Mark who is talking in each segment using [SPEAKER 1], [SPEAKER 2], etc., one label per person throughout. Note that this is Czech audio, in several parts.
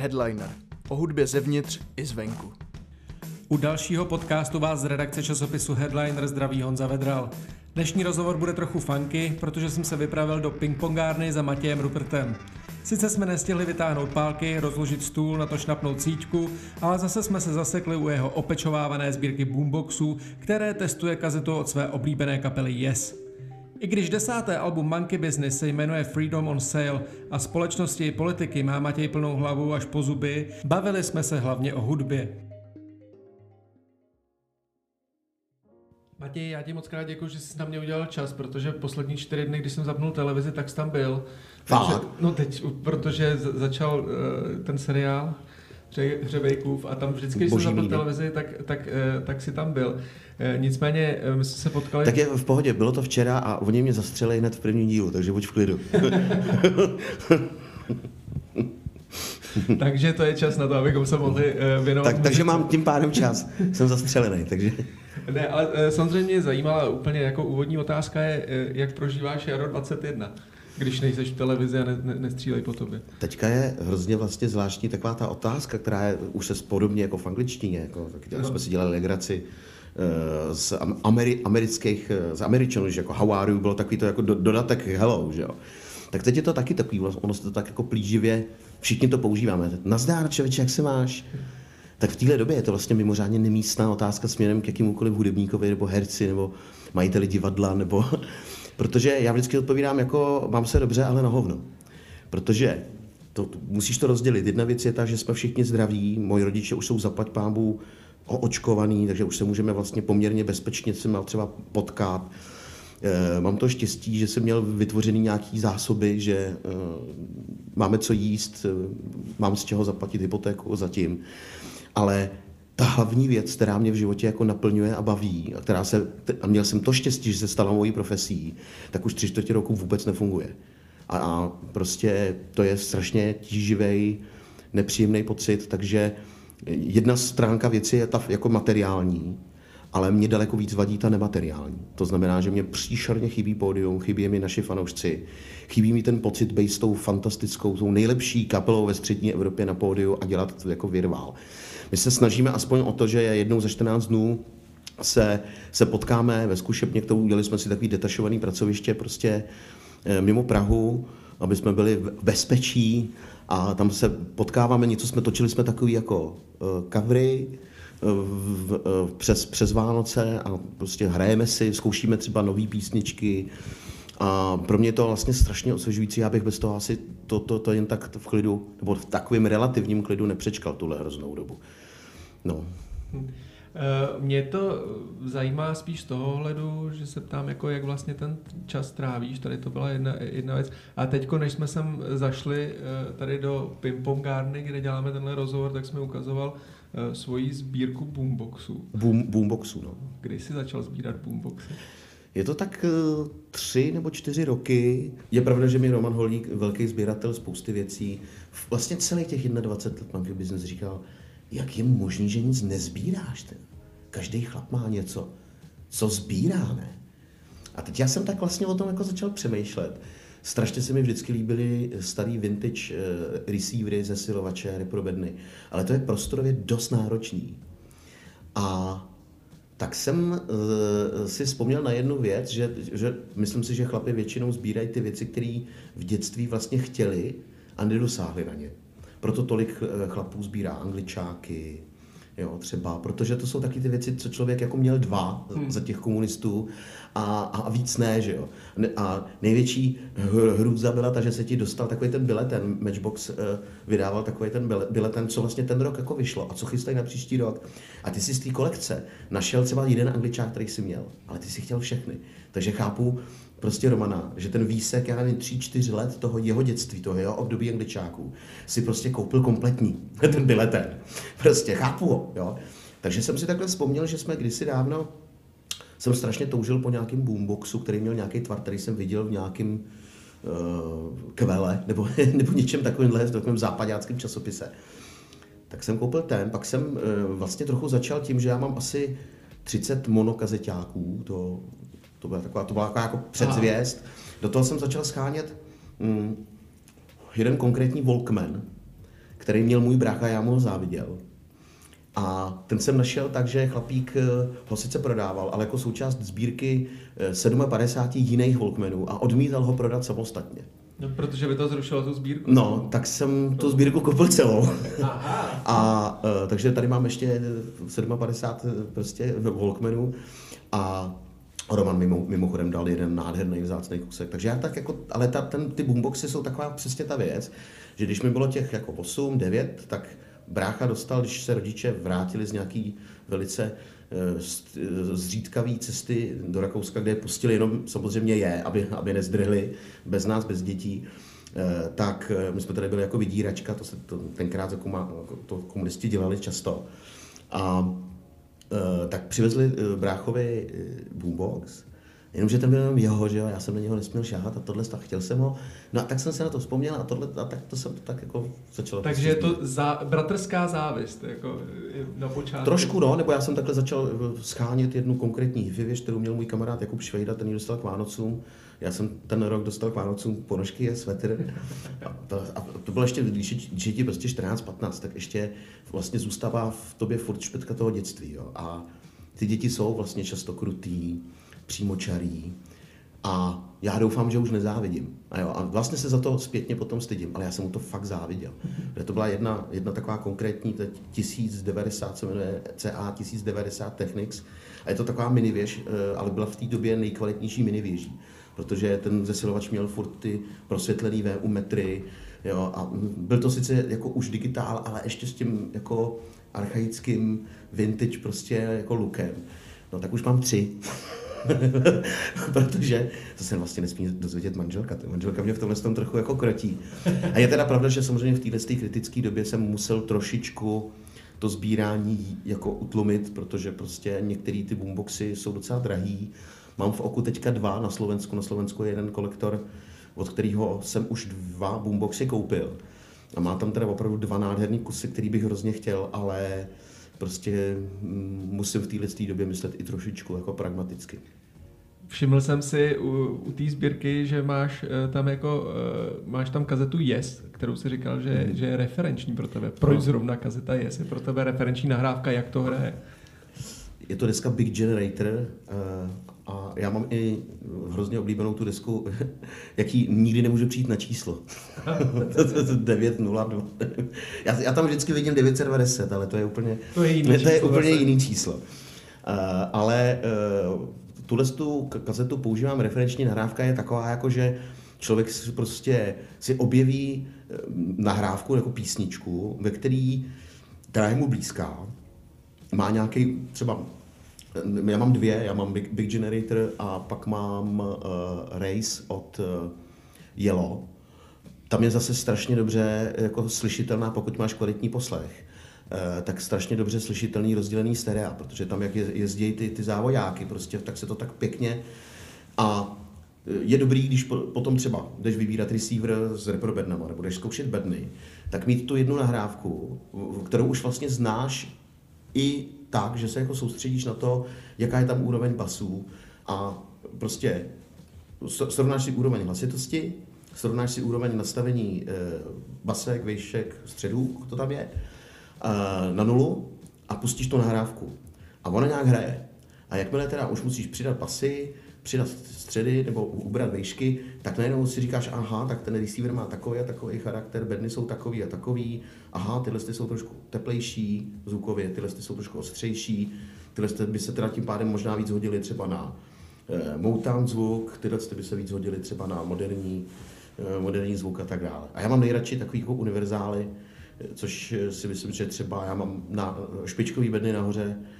[SPEAKER 1] Headliner. O hudbě zevnitř i zvenku.
[SPEAKER 2] U dalšího podcastu vás z redakce časopisu Headliner zdraví Honza Vedral. Dnešní rozhovor bude trochu funky, protože jsem se vypravil do pingpongárny za Matějem Rupertem. Sice jsme nestihli vytáhnout pálky, rozložit stůl, na to šlapnout síťku, ale zase jsme se zasekli u jeho opečovávané sbírky boomboxů, které testuje kazetu od své oblíbené kapely Yes. I když desáté album Monkey Business se jmenuje Freedom on Sale a společnosti i politiky má Matěj plnou hlavu až po zuby, bavili jsme se hlavně o hudbě. Matěj, já ti moc krát děkuji, že jsi na mě udělal čas, protože poslední čtyři dny, když jsem zapnul televizi, tak jsi tam byl. Takže, no teď, protože začal uh, ten seriál Hřebejkův a tam vždycky, když jsem zapnul televizi, tak, tak, uh, tak si tam byl. Uh, nicméně my jsme se potkali...
[SPEAKER 3] Tak je v pohodě, bylo to včera a oni mě zastřelili hned v prvním dílu, takže buď v klidu.
[SPEAKER 2] takže to je čas na to, abychom se mohli věnovat.
[SPEAKER 3] Tak, takže mám tím pádem čas. Jsem zastřelený, takže...
[SPEAKER 2] Ne, ale eh, samozřejmě mě zajímala úplně jako úvodní otázka je, eh, jak prožíváš Jaro 21, když nejseš v televizi a ne, ne, nestřílej po tobě.
[SPEAKER 3] Teďka je hrozně vlastně zvláštní taková ta otázka, která je už se podobně jako v angličtině, jako, tak no. jsme si dělali legraci eh, z Ameri- amerických, z Američanů, že jako how are you, bylo takový to jako do, dodatek hello, že jo. Tak teď je to taky takový, ono se to tak jako plíživě, všichni to používáme. Nazdár, člověče, jak se máš? tak v téhle době je to vlastně mimořádně nemístná otázka směrem k jakýmukoliv hudebníkovi nebo herci nebo majiteli divadla, nebo protože já vždycky odpovídám jako mám se dobře, ale na hovno. Protože to, musíš to rozdělit. Jedna věc je ta, že jsme všichni zdraví, moji rodiče už jsou zaplať pámbu očkovaný, takže už se můžeme vlastně poměrně bezpečně se mal třeba potkat. E, mám to štěstí, že jsem měl vytvořený nějaký zásoby, že e, máme co jíst, e, mám z čeho zaplatit hypotéku zatím ale ta hlavní věc, která mě v životě jako naplňuje a baví, a, která se, a měl jsem to štěstí, že se stala mojí profesí, tak už tři čtvrtě roku vůbec nefunguje. A, a prostě to je strašně tíživý, nepříjemný pocit, takže jedna stránka věci je ta jako materiální, ale mě daleko víc vadí ta nemateriální. To znamená, že mě příšerně chybí pódium, chybí mi naši fanoušci, chybí mi ten pocit být s tou fantastickou, tou nejlepší kapelou ve střední Evropě na pódiu a dělat to jako virvál. My se snažíme aspoň o to, že jednou za 14 dnů se, se potkáme ve zkušebně, kterou udělali jsme si takový detašovaný pracoviště prostě eh, mimo Prahu, aby jsme byli v bezpečí. A tam se potkáváme, něco jsme točili, jsme takový jako covery, v, v, přes, přes Vánoce a prostě hrajeme si, zkoušíme třeba nové písničky. A pro mě je to vlastně strašně osvěžující, já bych bez toho asi to, to, to jen tak v klidu, nebo v takovém relativním klidu nepřečkal tuhle hroznou dobu. No.
[SPEAKER 2] Eh, mě to zajímá spíš z toho hledu, že se ptám, jako jak vlastně ten čas trávíš, tady to byla jedna, jedna věc. A teď, než jsme sem zašli eh, tady do pingpongárny, kde děláme tenhle rozhovor, tak jsme ukazoval uh, svoji sbírku boomboxů.
[SPEAKER 3] Boom, boomboxů, no.
[SPEAKER 2] Kdy jsi začal sbírat boomboxy?
[SPEAKER 3] Je to tak tři nebo čtyři roky. Je pravda, že mi Roman Holík, velký sběratel spousty věcí, vlastně celých těch 21 let Monkey Business říkal, jak je možný, že nic nezbíráš? Ten? Každý chlap má něco, co sbíráme. A teď já jsem tak vlastně o tom jako začal přemýšlet. Strašně se mi vždycky líbily starý vintage uh, receivery, zesilovače, reprobedny, ale to je prostorově dost náročný. A tak jsem uh, si vzpomněl na jednu věc, že, že myslím si, že chlapi většinou sbírají ty věci, které v dětství vlastně chtěli a nedosáhli na ně. Proto tolik eh, chlapů sbírá angličáky, Jo, třeba, protože to jsou taky ty věci, co člověk jako měl dva hmm. za těch komunistů a, a víc ne, že jo. A největší hrůza byla ta, že se ti dostal takový ten bileten, Matchbox uh, vydával takový ten bileten, co vlastně ten rok jako vyšlo a co chystají na příští rok. A ty si z té kolekce našel třeba jeden angličák, který jsi měl, ale ty si chtěl všechny. Takže chápu, prostě Romana, že ten výsek, já nevím, tři, čtyři let toho jeho dětství, toho jeho období angličáků, si prostě koupil kompletní, ten bileten. Prostě chápu ho, jo. Takže jsem si takhle vzpomněl, že jsme kdysi dávno, jsem strašně toužil po nějakém boomboxu, který měl nějaký tvar, který jsem viděl v nějakém uh, kvele, nebo, nebo něčem takovémhle, v takovém západáckém časopise. Tak jsem koupil ten, pak jsem uh, vlastně trochu začal tím, že já mám asi 30 monokazeťáků, to to byla taková, to byla taková jako předzvěst. Do toho jsem začal schánět mm, jeden konkrétní Walkman, který měl můj brácha, já mu ho záviděl. A ten jsem našel tak, že chlapík eh, ho sice prodával, ale jako součást sbírky eh, 57 jiných Walkmanů a odmítal ho prodat samostatně.
[SPEAKER 2] No, protože by to zrušilo tu sbírku.
[SPEAKER 3] No, tak jsem tu sbírku koupil celou. Aha. A uh, takže tady mám ještě 57 prostě Walkmanů a Roman mimo, mimochodem dal jeden nádherný vzácný kusek. Takže já tak jako, ale ta, ten, ty boomboxy jsou taková přesně ta věc, že když mi bylo těch jako 8, 9, tak brácha dostal, když se rodiče vrátili z nějaký velice eh, zřídkavý cesty do Rakouska, kde je pustili jenom samozřejmě je, aby, aby nezdrhli bez nás, bez dětí, eh, tak eh, my jsme tady byli jako vydíračka, to se to, tenkrát jako to komunisti dělali často. A tak přivezli bráchovi boombox Jenomže ten byl jenom jeho, že jo, já jsem na něho nesměl šáhat a tohle, a chtěl jsem ho. No a tak jsem se na to vzpomněl a tohle, a tak to jsem tak jako začal.
[SPEAKER 2] Takže je to za, bratrská závist, jako na počátku.
[SPEAKER 3] Trošku, no, nebo já jsem takhle začal eh, schánět jednu konkrétní hifi věž, kterou měl můj kamarád Jakub Švejda, ten ji dostal k Vánocům. Já jsem ten rok dostal k Vánocům ponožky a svetr. A to, a to bylo ještě, když, je ti prostě 14-15, tak ještě vlastně zůstává v tobě furt špetka toho dětství. Jo. A ty děti jsou vlastně často krutý, přímočarý a já doufám, že už nezávidím. A, jo, a vlastně se za to zpětně potom stydím, ale já jsem mu to fakt záviděl. Protože to byla jedna, jedna taková konkrétní, teď 1090 se jmenuje CA 1090 Technics a je to taková minivěž, eh, ale byla v té době nejkvalitnější minivěží, protože ten zesilovač měl furt ty prosvětlený VU metry, jo, a byl to sice jako už digitál, ale ještě s tím jako archaickým vintage prostě jako lookem. No tak už mám tři. protože to se vlastně nesmí dozvědět manželka. Ta manželka mě v tomhle tom trochu jako krotí. A je teda pravda, že samozřejmě v této kritické době jsem musel trošičku to sbírání jako utlumit, protože prostě některé ty boomboxy jsou docela drahý. Mám v oku teďka dva na Slovensku. Na Slovensku je jeden kolektor, od kterého jsem už dva boomboxy koupil. A má tam teda opravdu dva nádherný kusy, který bych hrozně chtěl, ale prostě mm, musím v této době myslet i trošičku jako pragmaticky.
[SPEAKER 2] Všiml jsem si u, u té sbírky, že máš eh, tam jako, uh, máš tam kazetu Yes, kterou si říkal, že, mm. že je referenční pro tebe. Proč no. zrovna kazeta Yes je pro tebe referenční nahrávka, jak to hraje?
[SPEAKER 3] Je to deska Big Generator uh, a já mám i hrozně oblíbenou tu desku, jaký nikdy nemůžu přijít na číslo. 902. já, já tam vždycky vidím 920, ale to je úplně,
[SPEAKER 2] to je, jiný
[SPEAKER 3] to
[SPEAKER 2] číslo,
[SPEAKER 3] je úplně jiný číslo. Uh, ale uh, tuhle tu kazetu používám referenční nahrávka je taková, jako že člověk si prostě si objeví nahrávku jako písničku, ve který, která je mu blízká, má nějaký třeba já mám dvě, já mám Big, Big Generator a pak mám uh, Race od uh, Yellow. Tam je zase strašně dobře jako slyšitelná, pokud máš kvalitní poslech. Uh, tak strašně dobře slyšitelný rozdělený stereo, protože tam, jak jezdí ty, ty závojáky, prostě, tak se to tak pěkně a je dobrý, když potom třeba jdeš vybírat receiver s reprobednama nebo jdeš zkoušet bedny, tak mít tu jednu nahrávku, kterou už vlastně znáš i tak, že se jako soustředíš na to, jaká je tam úroveň basů a prostě srovnáš si úroveň hlasitosti, srovnáš si úroveň nastavení e, basek, vejšek, středů, to tam je, e, na nulu a pustíš to nahrávku. A ona nějak hraje. A jakmile teda už musíš přidat basy, přidat středy nebo ubrat výšky, tak najednou si říkáš, aha, tak ten receiver má takový a takový charakter, bedny jsou takový a takový, aha, tyhle jsou trošku teplejší zvukově, tyhle jsou trošku ostřejší, tyhle by se teda tím pádem možná víc hodili třeba na eh, Motown zvuk, tyhle by se víc hodili třeba na moderní, eh, moderní zvuk a tak dále. A já mám nejradši takový jako univerzály, eh, což si myslím, že třeba já mám na špičkový bedny nahoře, Eh,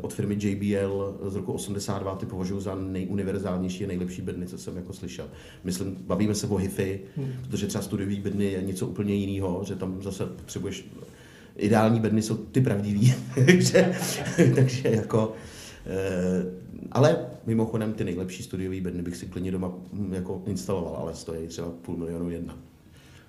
[SPEAKER 3] od firmy JBL z roku 82 ty považuji za nejuniverzálnější a nejlepší bedny, co jsem jako slyšel. Myslím, bavíme se o HIFI, hmm. protože třeba studiový bedny je něco úplně jiného, že tam zase potřebuješ ideální bedny jsou ty pravdivý, takže, takže jako eh, ale mimochodem ty nejlepší studiové bedny bych si klidně doma hm, jako instaloval, ale stojí třeba půl milionu jedna.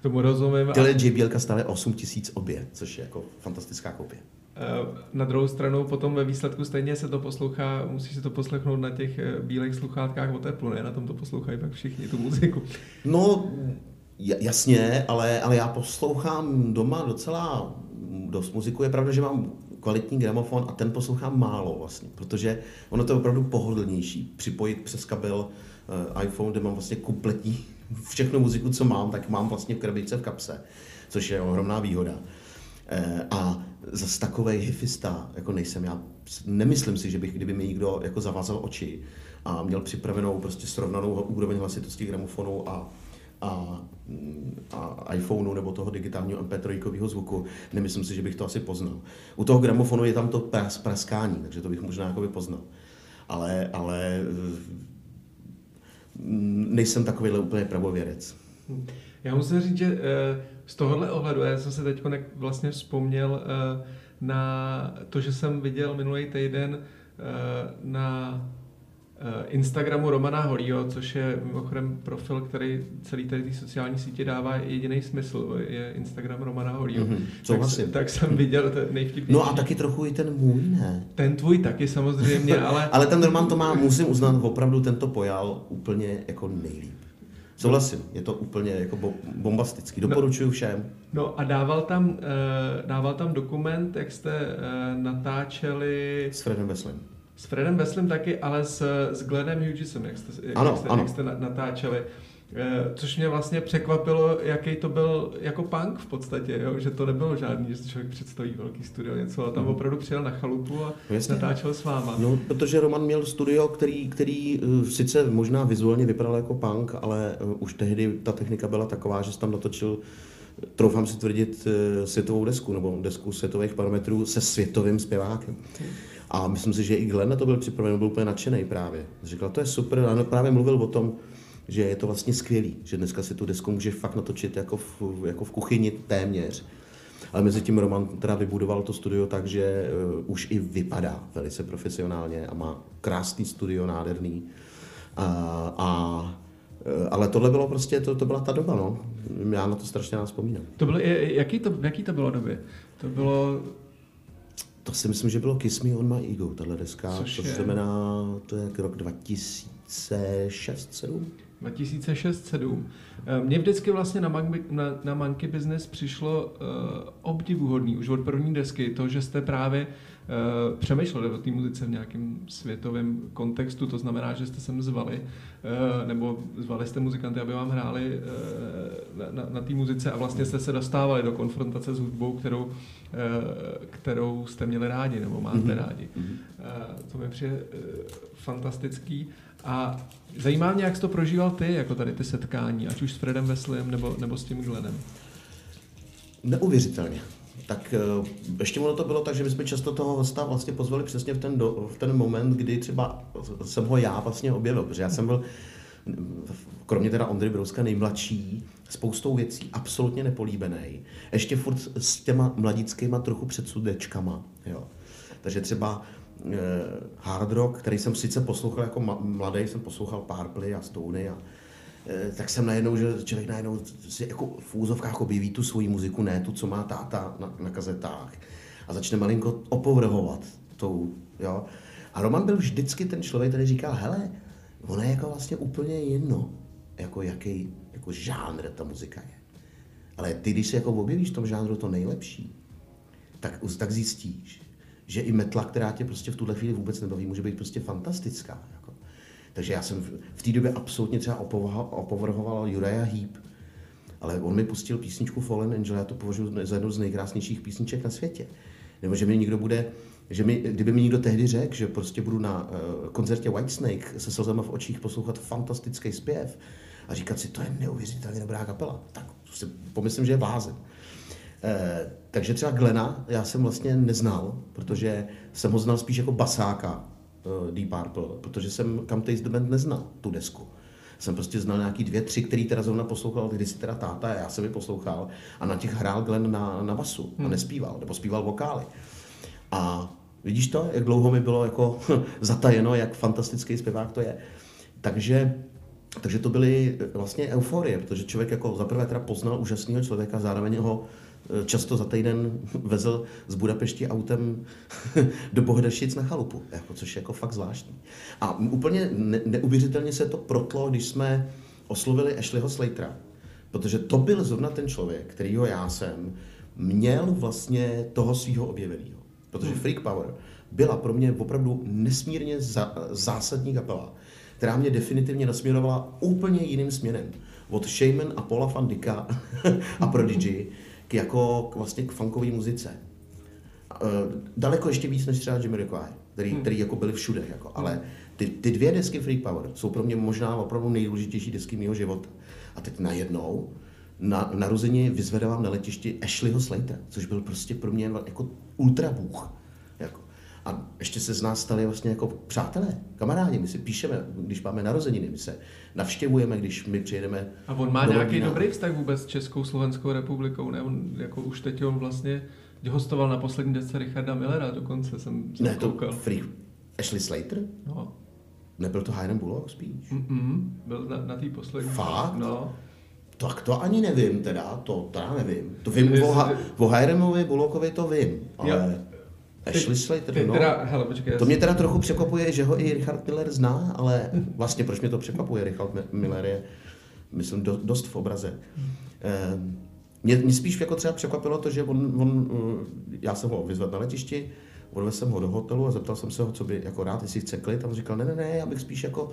[SPEAKER 2] Tomu rozumím.
[SPEAKER 3] Tyhle JBL stále 8 tisíc obě, což je jako fantastická kopie.
[SPEAKER 2] Eh, na druhou stranu potom ve výsledku stejně se to poslouchá, musí se to poslechnout na těch eh, bílých sluchátkách o teplu, ne? Na tom to poslouchají pak všichni tu muziku.
[SPEAKER 3] No, Jasně, ale, ale já poslouchám doma docela dost muziku. Je pravda, že mám kvalitní gramofon a ten poslouchám málo vlastně, protože ono to je opravdu pohodlnější. Připojit přes kabel uh, iPhone, kde mám vlastně kompletní všechno muziku, co mám, tak mám vlastně v krabičce v kapse, což je ohromná výhoda. Uh, a zase takovej hifista, jako nejsem já, nemyslím si, že bych, kdyby mi někdo jako zavázal oči a měl připravenou prostě srovnanou úroveň hlasitosti gramofonu a a, a iPhoneu nebo toho digitálního MP3 zvuku, nemyslím si, že bych to asi poznal. U toho gramofonu je tam to pras, praskání, takže to bych možná jako poznal. Ale, ale mm, nejsem takovýhle úplně pravověrec.
[SPEAKER 2] Já musím říct, že eh, z tohohle ohledu, já jsem se teď vlastně vzpomněl eh, na to, že jsem viděl minulý týden eh, na Eh, Instagramu Romana Holího, což je mimochodem profil, který celý tady ty sociální sítě dává jediný smysl, je Instagram Romana Holího. Mm-hmm, tak, tak jsem viděl ten nejvtipnější.
[SPEAKER 3] No a taky trochu i ten můj, ne?
[SPEAKER 2] Ten tvůj taky samozřejmě, ale...
[SPEAKER 3] ale ten Roman to má, musím uznat, opravdu tento pojal úplně jako nejlíp. Souhlasím, je to úplně jako bombastický, no. doporučuju všem.
[SPEAKER 2] No a dával tam, uh, dával tam dokument, jak jste uh, natáčeli...
[SPEAKER 3] S Fredem Veslem.
[SPEAKER 2] S Fredem Veslem taky, ale s, s Glennem Hugesem, jak jste, jak,
[SPEAKER 3] ano,
[SPEAKER 2] jak jste,
[SPEAKER 3] ano.
[SPEAKER 2] Jak jste natáčeli. Eh, což mě vlastně překvapilo, jaký to byl jako punk v podstatě, jo? že to nebylo žádný, že člověk představí velký studio něco a tam mm. opravdu přijel na chalupu a Jasně. natáčel s váma.
[SPEAKER 3] No, protože Roman měl studio, který, který uh, sice možná vizuálně vypadal jako punk, ale uh, už tehdy ta technika byla taková, že tam natočil troufám si tvrdit světovou desku, nebo desku světových parametrů se světovým zpěvákem. Hmm. A myslím si, že i Glenn na to byl připraven, byl úplně nadšený právě. Říkal, to je super, a právě mluvil o tom, že je to vlastně skvělý, že dneska si tu desku může fakt natočit jako v, jako v kuchyni téměř. Ale mezi tím Roman teda vybudoval to studio tak, že uh, už i vypadá velice profesionálně a má krásný studio, nádherný. A, a uh, ale tohle bylo prostě, to, to byla ta doba, no. Já na to strašně nás vzpomínám.
[SPEAKER 2] To bylo, jaký to, jaký to bylo době? To bylo
[SPEAKER 3] to si myslím, že bylo Kiss Me On My Ego, tahle deska. Což to je? znamená, to je rok 2006-2007.
[SPEAKER 2] 2006-2007. Mně vždycky vlastně na, Monkey, na, na Monkey Business přišlo uh, obdivuhodný už od první desky to, že jste právě uh, přemýšleli o té muzice v nějakém světovém kontextu, to znamená, že jste sem zvali, uh, nebo zvali jste muzikanty, aby vám hráli uh, na, na, na té muzice a vlastně jste se dostávali do konfrontace s hudbou, kterou, uh, kterou jste měli rádi, nebo máte mm-hmm. rádi. Uh, to mi přijde uh, fantastický. A zajímá mě, jak jsi to prožíval ty, jako tady ty setkání, ať už s Fredem Veslem nebo, nebo s tím Glenem.
[SPEAKER 3] Neuvěřitelně. Tak eh, ještě ono to bylo tak, že my jsme často toho hosta vlastně pozvali přesně v ten, do, v ten moment, kdy třeba jsem ho já vlastně objevil, protože já jsem byl, kromě teda Ondry Brouska, nejmladší, spoustou věcí absolutně nepolíbený. Ještě furt s těma mladickýma trochu předsudečkama. Jo. Takže třeba hard rock, který jsem sice poslouchal jako mladý, jsem poslouchal Purple a Stony a eh, tak jsem najednou, že člověk najednou si jako v úzovkách objeví tu svoji muziku, ne tu, co má táta na, na kazetách a začne malinko opovrhovat tou, jo. A Roman byl vždycky ten člověk, který říkal, hele, ono je jako vlastně úplně jedno, jako jaký jako žánr ta muzika je. Ale ty, když se jako objevíš v tom žánru to nejlepší, tak, tak zjistíš, že i metla, která tě prostě v tuhle chvíli vůbec nebaví, může být prostě fantastická. Jako. Takže já jsem v té době absolutně třeba opovrhoval Uriah Heep, ale on mi pustil písničku Fallen Angel, já to považuji za jednu z nejkrásnějších písniček na světě. Nebo že mi někdo bude, že mi, kdyby mi někdo tehdy řekl, že prostě budu na uh, koncertě Whitesnake se slzama v očích poslouchat fantastický zpěv a říkat si, to je neuvěřitelně dobrá kapela, tak si pomyslím, že je blázen. Eh, takže třeba Glena já jsem vlastně neznal, protože jsem ho znal spíš jako basáka uh, Deep Purple, protože jsem Come Taste the Band neznal, tu desku. Jsem prostě znal nějaký dvě, tři, který teda zrovna poslouchal, když si teda táta, já jsem je poslouchal a na těch hrál Glenn na, na basu hmm. a nespíval, nebo zpíval vokály. A vidíš to, jak dlouho mi bylo jako zatajeno, jak fantastický zpěvák to je. Takže takže to byly vlastně euforie, protože člověk jako zaprvé teda poznal úžasného člověka, zároveň ho často za týden vezl z Budapešti autem do Bohdašic na chalupu, jako, což je jako fakt zvláštní. A úplně ne- neuvěřitelně se to protlo, když jsme oslovili Ashleyho Slatera, Protože to byl zrovna ten člověk, kterýho já jsem měl vlastně toho svého objeveného. Protože
[SPEAKER 2] Hmm.
[SPEAKER 3] Freak Power byla pro mě opravdu nesmírně za, zásadní kapela, která mě definitivně nasměrovala úplně jiným směrem. Od Shaman a Paula van Dicka a Prodigy k jako k vlastně k funkové muzice. Uh, daleko ještě víc než třeba Jimmy Require, který, hmm. který jako byli všude. Jako. Ale ty, ty dvě desky Freak Power jsou pro mě možná opravdu nejdůležitější desky mého života. A teď najednou na narození vyzvedávám na letišti Ashleyho Slatera, což byl prostě pro mě jako ultrabůh. Jako. A ještě se z nás stali vlastně jako přátelé, kamarádi. My si píšeme, když máme narozeniny, my se navštěvujeme, když my přijedeme.
[SPEAKER 2] A on má
[SPEAKER 3] do
[SPEAKER 2] nějaký dobrý vztah vůbec s Českou Slovenskou republikou, ne? On jako už teď on vlastně hostoval na poslední desce Richarda Millera, dokonce jsem, jsem
[SPEAKER 3] Ne, to
[SPEAKER 2] koukal.
[SPEAKER 3] Free. Ashley Slater?
[SPEAKER 2] No.
[SPEAKER 3] Nebyl to Hiram Bullock spíš?
[SPEAKER 2] Mm-mm, byl na, na té poslední.
[SPEAKER 3] Fakt?
[SPEAKER 2] No.
[SPEAKER 3] Tak to ani nevím teda, to teda nevím. To vím o, ha- o Bullockovi to vím, ale
[SPEAKER 2] Jo.
[SPEAKER 3] Ashley Slater,
[SPEAKER 2] Ty
[SPEAKER 3] no.
[SPEAKER 2] teda, hele, počkej,
[SPEAKER 3] To mě teda trochu překvapuje, že ho i Richard Miller zná, ale vlastně proč mě to překvapuje? Richard Mi- Miller je, myslím, do, dost v obraze. Eh, Mě, mě spíš jako třeba překvapilo to, že on, on eh, já jsem ho vyzvedl na letišti, odvezl jsem ho do hotelu a zeptal jsem se ho, co by jako rád, jestli chce klid, a on říkal, ne, ne, ne, já bych spíš jako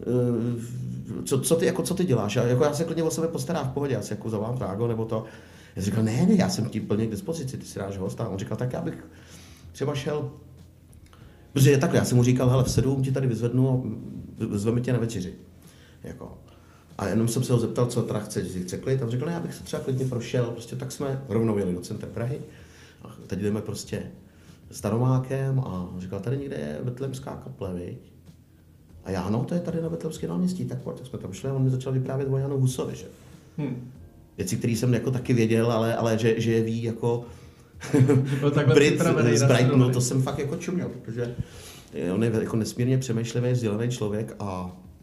[SPEAKER 3] eh, co, co, ty, jako, co ty děláš? Já, jako já se klidně o sebe postarám v pohodě, já si jako zavolám Prágo nebo to. Já jsem říkal, ne, ne, já jsem ti plně k dispozici, ty si dáš hosta. A on říkal, tak já bych třeba šel Protože je takhle, já jsem mu říkal, hele, v sedm ti tady vyzvednu a vyzveme tě na večeři. Jako. A jenom jsem se ho zeptal, co teda chce, jestli chce klid. A on řekl, ne, já bych se třeba klidně prošel. Prostě tak jsme rovnou jeli do centra Prahy. A teď jdeme prostě staromákem a říkal, tady někde je Betlemská kaple, viď? A já, no, to je tady na Betlemské náměstí, tak pojď, tak jsme tam šli a on mi začal vyprávět o Janu Husovi, že?
[SPEAKER 2] Hm.
[SPEAKER 3] Věci, které jsem jako taky věděl, ale, ale že, že je ví jako Brit
[SPEAKER 2] připravený,
[SPEAKER 3] z Brightonu, to jsem fakt jako čuměl, protože on je jako nesmírně přemýšlivý, vzdělaný člověk a,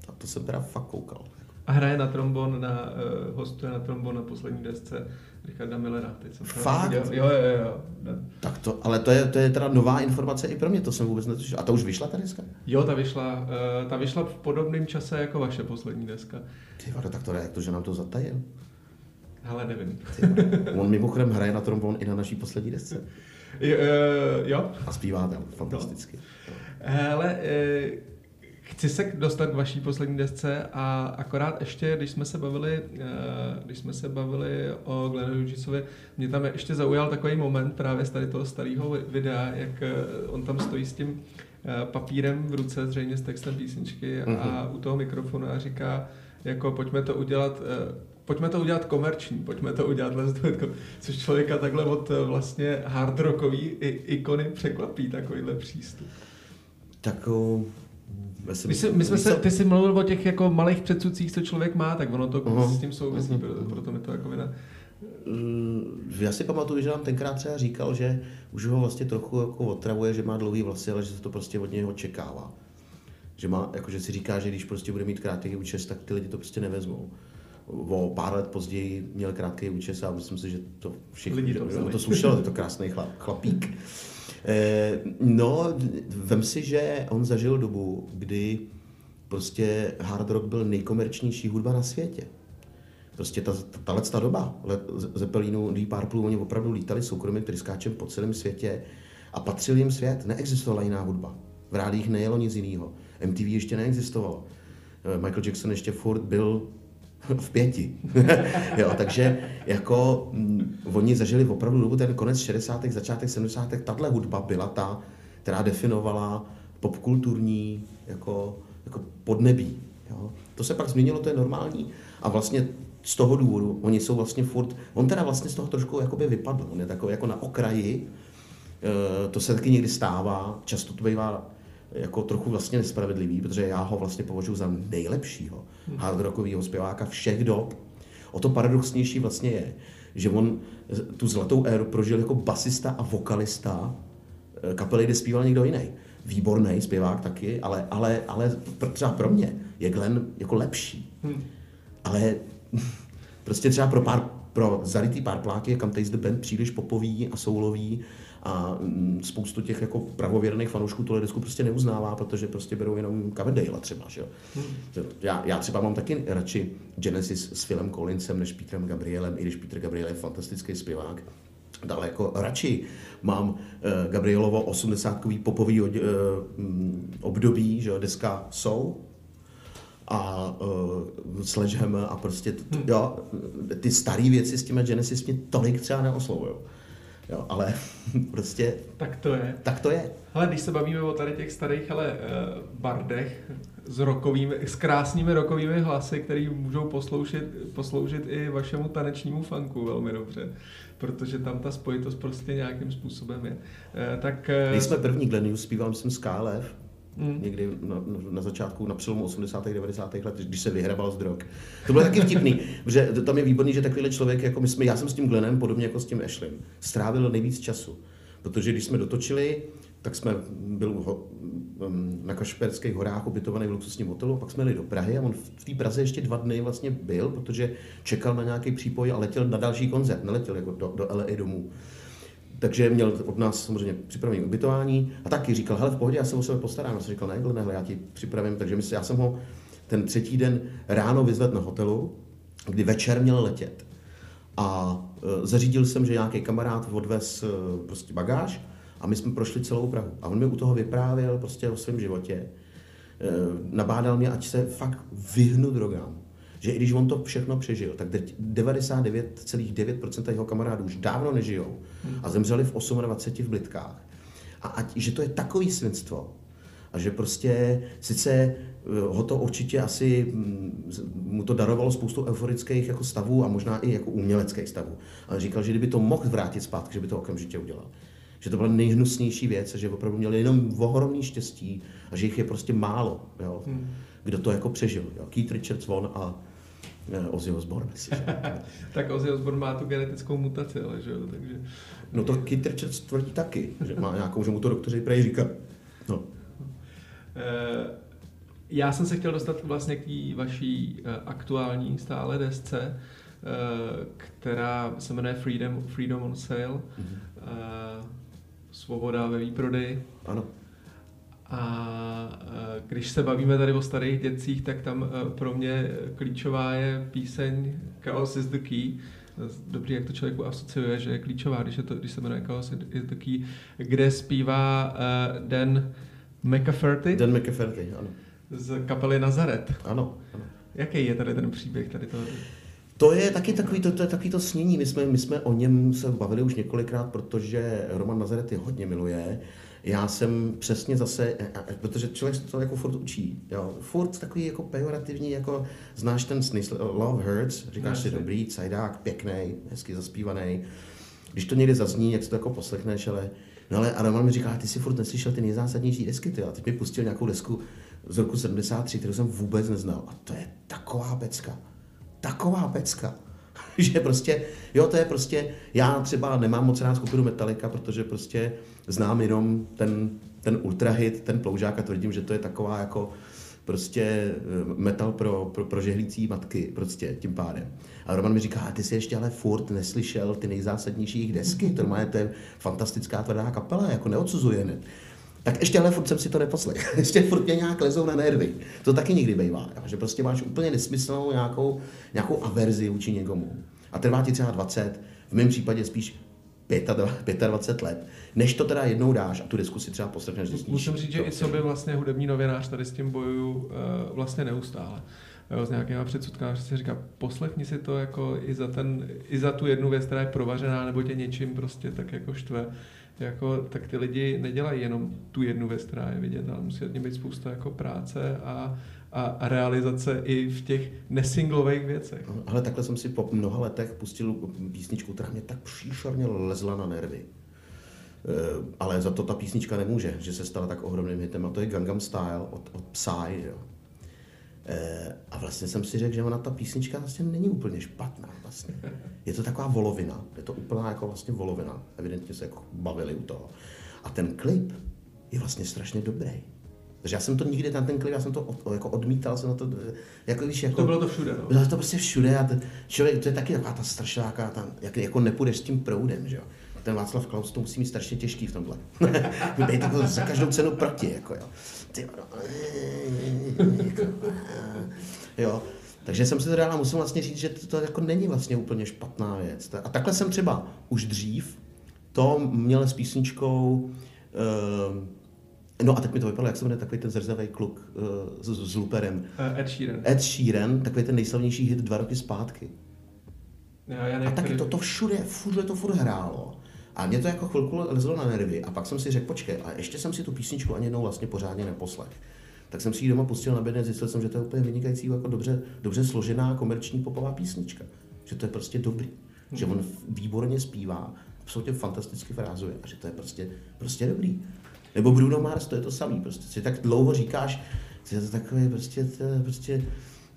[SPEAKER 3] a to jsem teda fakt koukal.
[SPEAKER 2] A hraje na trombon, na, uh, hostuje na trombon na poslední desce Richarda Millera. Teď jsem
[SPEAKER 3] Fakt?
[SPEAKER 2] Jo, jo, jo. No.
[SPEAKER 3] Tak to, ale to je, to je teda nová informace i pro mě, to jsem vůbec netušil. A ta už vyšla ta deska?
[SPEAKER 2] Jo, ta vyšla, uh, ta vyšla v podobném čase jako vaše poslední deska.
[SPEAKER 3] Ty vado, tak to ne, jak to, že nám to zatajil.
[SPEAKER 2] Ale nevím.
[SPEAKER 3] On mimochodem hraje na trombon i na naší poslední desce.
[SPEAKER 2] Jo, uh, jo.
[SPEAKER 3] A zpívá tam fantasticky.
[SPEAKER 2] Hele, eh, chci se dostat k vaší poslední desce a akorát ještě, když jsme se bavili, eh, když jsme se bavili o Glennu Hughesovi, mě tam ještě zaujal takový moment právě z tady toho starého videa, jak eh, on tam stojí s tím eh, papírem v ruce, zřejmě s textem písničky a u toho mikrofonu a říká, jako pojďme to udělat, eh, pojďme to udělat komerční, pojďme to udělat let's do it com- což člověka takhle od eh, vlastně hard rockový i- ikony překvapí, takovýhle přístup.
[SPEAKER 3] Tak o, já jsem-
[SPEAKER 2] My, si, my jsme se, ty jsi mluvil o těch jako malých předsudcích, co člověk má, tak ono to
[SPEAKER 3] Aha.
[SPEAKER 2] s tím souvisí,
[SPEAKER 3] Aha.
[SPEAKER 2] proto, proto mi to jako vina.
[SPEAKER 3] Eh, Já si pamatuju, že nám tenkrát třeba říkal, že už ho vlastně trochu jako otravuje, že má dlouhý vlasy, ale že se to prostě od něj očekává. Že, má, jako, že si říká, že když prostě bude mít krátký účes, tak ty lidi to prostě nevezmou. O pár let později měl krátký účes a myslím si, že to všichni
[SPEAKER 2] Lidi to vzali.
[SPEAKER 3] to slušelo, je to krásný chlap, chlapík. Eh, no, vem si, že on zažil dobu, kdy prostě hard rock byl nejkomerčnější hudba na světě. Prostě ta, tahle ta doba let, Zeppelinu, Deep Purple, oni opravdu lítali soukromým tryskáčem po celém světě a patřil jim svět. Neexistovala jiná hudba. V rádích nejelo nic jiného. MTV ještě neexistovalo. Eh, Michael Jackson ještě furt byl v pěti. jo, takže jako mm, oni zažili opravdu dobu ten konec 60. začátek 70. Tahle hudba byla ta, která definovala popkulturní jako, jako podnebí. Jo. To se pak změnilo, to je normální. A vlastně z toho důvodu, oni jsou vlastně furt, on teda vlastně z toho trošku jakoby vypadl, on je takový jako na okraji, Eh, to se taky někdy stává, často to bývá jako trochu vlastně nespravedlivý, protože já ho vlastně považuji za nejlepšího hard rockového zpěváka všech dob. O to paradoxnější vlastně je, že on tu zlatou éru prožil jako basista a vokalista eh, kapely, kde zpíval někdo jiný. Výborný zpěvák taky, ale, ale, ale třeba pro mě je Glenn jako lepší. Ale prostě třeba pro pár pro zarytý párpláky je Come the Band příliš popový a soulový a mm, spoustu těch jako pravověrných fanoušků tohle disku prostě neuznává, protože prostě berou jenom Coverdale třeba, že jo. Hmm. Já, já, třeba mám taky radši Genesis s Philem Collinsem než Petrem Gabrielem, i když Peter Gabriel je fantastický zpěvák. Daleko radši mám uh, Gabrielovo 80 popový uh, období, že jo, deska Soul, a uh, Sledgehammer a prostě, t- hmm. jo, ty staré věci s těmi Genesis mě tolik třeba neoslovují. Jo, ale prostě...
[SPEAKER 2] Tak to je.
[SPEAKER 3] Tak to je.
[SPEAKER 2] Ale když se bavíme o tady těch starých ale, uh, bardech s, rokovými, s krásnými rokovými hlasy, které můžou posloužit, posloužit i vašemu tanečnímu funku velmi dobře, protože tam ta spojitost prostě nějakým způsobem je. Uh, tak,
[SPEAKER 3] uh, Nejsme první, Glenn zpíval jsem s KLF, Hmm. Někdy na, na, začátku, na přelomu 80. 90. let, když se vyhrabal z drog. To bylo taky vtipný, že tam je výborný, že takovýhle člověk, jako my jsme, já jsem s tím Glenem, podobně jako s tím Ashlem, strávil nejvíc času. Protože když jsme dotočili, tak jsme byl um, na Kašperských horách ubytovaný v luxusním hotelu, pak jsme jeli do Prahy a on v té Praze ještě dva dny vlastně byl, protože čekal na nějaký přípoj a letěl na další koncert, neletěl jako do, do LA domů. Takže měl od nás samozřejmě připravené ubytování a taky říkal, hele v pohodě, já se o sebe postarám. Já jsem říkal, ne, ne, já ti připravím. Takže my, já jsem ho ten třetí den ráno vyzvedl na hotelu, kdy večer měl letět. A e, zařídil jsem, že nějaký kamarád odvez e, prostě bagáž a my jsme prošli celou Prahu. A on mi u toho vyprávěl prostě o svém životě. E, nabádal mě, ať se fakt vyhnu drogám že i když on to všechno přežil, tak 99,9% jeho kamarádů už dávno nežijou a zemřeli v 28 v blitkách. A ať, že to je takový svinstvo, a že prostě sice eh, ho to určitě asi, mm, mu to darovalo spoustu euforických jako stavů a možná i jako uměleckých stavů. Ale říkal, že kdyby to mohl vrátit zpátky, že by to okamžitě udělal. Že to byla nejhnusnější věc, že opravdu měli jenom ohromný štěstí a že jich je prostě málo, jo, hmm. kdo to jako přežil. Jo. Keith Richards von a Ozzy Osbourne.
[SPEAKER 2] tak Ozzy Osbourne má tu genetickou mutaci, ale že jo, takže...
[SPEAKER 3] No to Richards tvrdí taky, že má nějakou, že mu to doktoři prej říká. No.
[SPEAKER 2] Eh, já jsem se chtěl dostat vlastně k té vaší eh, aktuální stále desce, která se jmenuje Freedom, Freedom on Sale. Mm-hmm. Svoboda ve výprodeji.
[SPEAKER 3] Ano.
[SPEAKER 2] A když se bavíme tady o starých dětcích, tak tam e, pro mě klíčová je píseň Chaos is the Key. Dobrý, jak to člověku asociuje, že je klíčová, když, je to, když se jmenuje Chaos is the Key, kde zpívá uh, Dan McAfee.
[SPEAKER 3] Dan McAfee, ano.
[SPEAKER 2] Z kapely Nazaret.
[SPEAKER 3] Ano, ano.
[SPEAKER 2] Jaký je tady ten příběh tady to?
[SPEAKER 3] To je taky takový to, to, je takový to snění. My jsme, my jsme o něm se bavili už několikrát, protože Roman Nazaret je hodně miluje já jsem přesně zase, protože člověk se to jako furt učí, jo, furt takový jako pejorativní, jako znáš ten smysl, love hurts, říkáš si dobrý, cajdák, pěkný, hezky zaspívaný. Když to někde zazní, jak to jako poslechneš, ale No ale Roman mi říká, ty si furt neslyšel ty nejzásadnější desky, ty. A teď mi pustil nějakou desku z roku 73, kterou jsem vůbec neznal. A to je taková pecka. Taková pecka. že prostě, jo, to je prostě, já třeba nemám moc rád skupinu Metallica, protože prostě znám jenom ten, ten ultrahit, ten ploužák a tvrdím, že to je taková jako prostě eh, metal pro, pro, pro žehlící matky, prostě tím pádem. A Roman mi říká, ty jsi ještě ale furt neslyšel ty nejzásadnější jejich desky, to, má, to je fantastická tvrdá kapela, jako neodsuzuje. Ne? Tak ještě ale furt jsem si to neposlech. ještě furt mě nějak lezou na nervy. To taky někdy bývá, že prostě máš úplně nesmyslnou nějakou, nějakou averzi vůči někomu. A trvá ti třeba 20, v mém případě spíš 25 let, než to teda jednou dáš a tu diskusi třeba poslechneš.
[SPEAKER 2] Musím říct, že i sobě vlastně hudební novinář tady s tím bojuju uh, vlastně neustále. Jo, s nějakýma předsudkami, že si říká, poslechni si to jako i za, ten, i za tu jednu věc, která je provařená, nebo tě něčím prostě tak jako štve. Jako, tak ty lidi nedělají jenom tu jednu věc, která je vidět, ale musí být spousta jako práce a, a, a realizace i v těch nesinglových věcech.
[SPEAKER 3] No, ale takhle jsem si po mnoha letech pustil písničku, která mě tak příšerně lezla na nervy. Eh, ale za to ta písnička nemůže, že se stala tak ohromným hitem a to je Gangnam Style od, od Psy. Jo. Eh, a vlastně jsem si řekl, že ona ta písnička vlastně není úplně špatná. Vlastně. Je to taková volovina, je to úplná jako vlastně volovina. Evidentně se jako bavili u toho. A ten klip je vlastně strašně dobrý. Takže já jsem to nikdy, ten, ten klip, já jsem to od, jako odmítal, jsem na to, jako když jako...
[SPEAKER 2] To bylo to všude, no.
[SPEAKER 3] Bylo to prostě všude a ten člověk, to je taky taková ta tam, jak, jako nepůjdeš s tím proudem, že jo. Ten Václav Klaus to musí mít strašně těžký v tomhle. Být jako za každou cenu proti, jako jo. Ty, jako, jo. Takže jsem si to dál musel vlastně říct, že to, to jako není vlastně úplně špatná věc. A takhle jsem třeba už dřív to měl s písničkou uh, No a teď mi to vypadalo, jak se jmenuje takový ten zrzavý kluk uh, s, s Luperem.
[SPEAKER 2] Uh, Ed Sheeran.
[SPEAKER 3] Ed Sheeran, takový ten nejslavnější hit dva roky zpátky.
[SPEAKER 2] Já, já
[SPEAKER 3] a taky to, to všude, všude to furt hrálo. A mě to jako chvilku lezlo na nervy. A pak jsem si řekl, počkej, a ještě jsem si tu písničku ani jednou vlastně pořádně neposlech. Tak jsem si ji doma pustil na bedně, zjistil jsem, že to je úplně vynikající, jako dobře, dobře složená komerční popová písnička. Že to je prostě dobrý. Hmm. Že on výborně zpívá, absolutně fantasticky frázuje a že to je prostě, prostě dobrý. Nebo Bruno Mars, to je to samý. Prostě si tak dlouho říkáš, že je to takové prostě, to prostě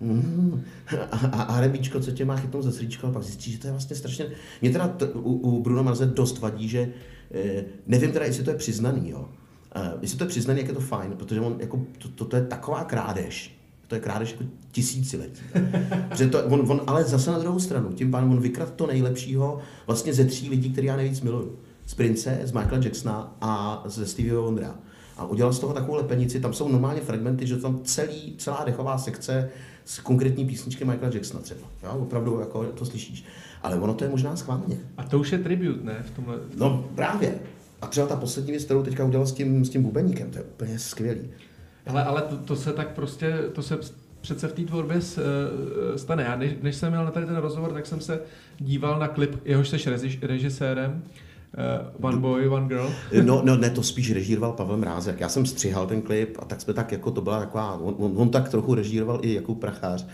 [SPEAKER 3] Mm, a, a, a rebíčko, co tě má chytnout za srdíčko, a pak zjistíš, že to je vlastně strašně... Mě teda t, u, u Bruno Marze dost vadí, že eh, nevím teda, jestli to je přiznaný, jo. Eh, jestli to je přiznaný, jak je to fajn, protože on, jako, to, to, to je taková krádež, to je krádež jako tisíciletí. Protože to, on, on, ale zase na druhou stranu, tím pádem on vykradl to nejlepšího vlastně ze tří lidí, který já nejvíc miluju z Prince, z Michaela Jacksona a ze Stevie Wondera. A udělal z toho takovou lepenici, tam jsou normálně fragmenty, že tam celý, celá dechová sekce z konkrétní písničky Michaela Jacksona třeba. Jo, opravdu jako to slyšíš. Ale ono to je možná schválně.
[SPEAKER 2] A to už je tribut, ne? V tomhle...
[SPEAKER 3] No právě. A třeba ta poslední věc, kterou teďka udělal s tím, s tím bubeníkem, to je úplně skvělý.
[SPEAKER 2] Ale, ale to, to se tak prostě, to se přece v té tvorbě stane. Já než, než jsem měl na tady ten rozhovor, tak jsem se díval na klip, jehož jsi režisérem, Uh, one boy, one girl?
[SPEAKER 3] no, no, ne, to spíš režíroval Pavel Mrázek. Já jsem střihal ten klip a tak jsme tak, jako to byla taková, on, on, on tak trochu režíroval i jako Prachář.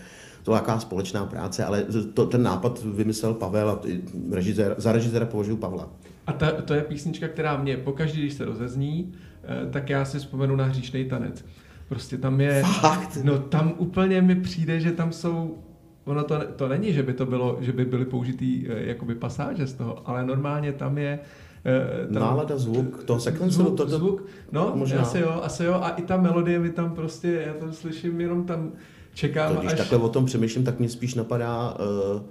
[SPEAKER 3] To byla taková společná práce, ale to, ten nápad vymyslel Pavel a režisér, za režiséra považuji Pavla.
[SPEAKER 2] A ta, to je písnička, která mě pokaždé, když se rozezní, eh, tak já si vzpomenu na hříšný tanec. Prostě tam je...
[SPEAKER 3] Fakt?
[SPEAKER 2] No tam úplně mi přijde, že tam jsou ono to, to není, že by to bylo, že by byly použitý eh, jakoby pasáže z toho, ale normálně tam je
[SPEAKER 3] eh, tam, Nálada, zvuk, to sekvencu,
[SPEAKER 2] zvuk,
[SPEAKER 3] to, to,
[SPEAKER 2] zvuk, no, možná. asi jo, asi jo, a i ta melodie mi tam prostě, já tam slyším jenom tam, čekám
[SPEAKER 3] to, když až... takhle o tom přemýšlím, tak mě spíš napadá uh,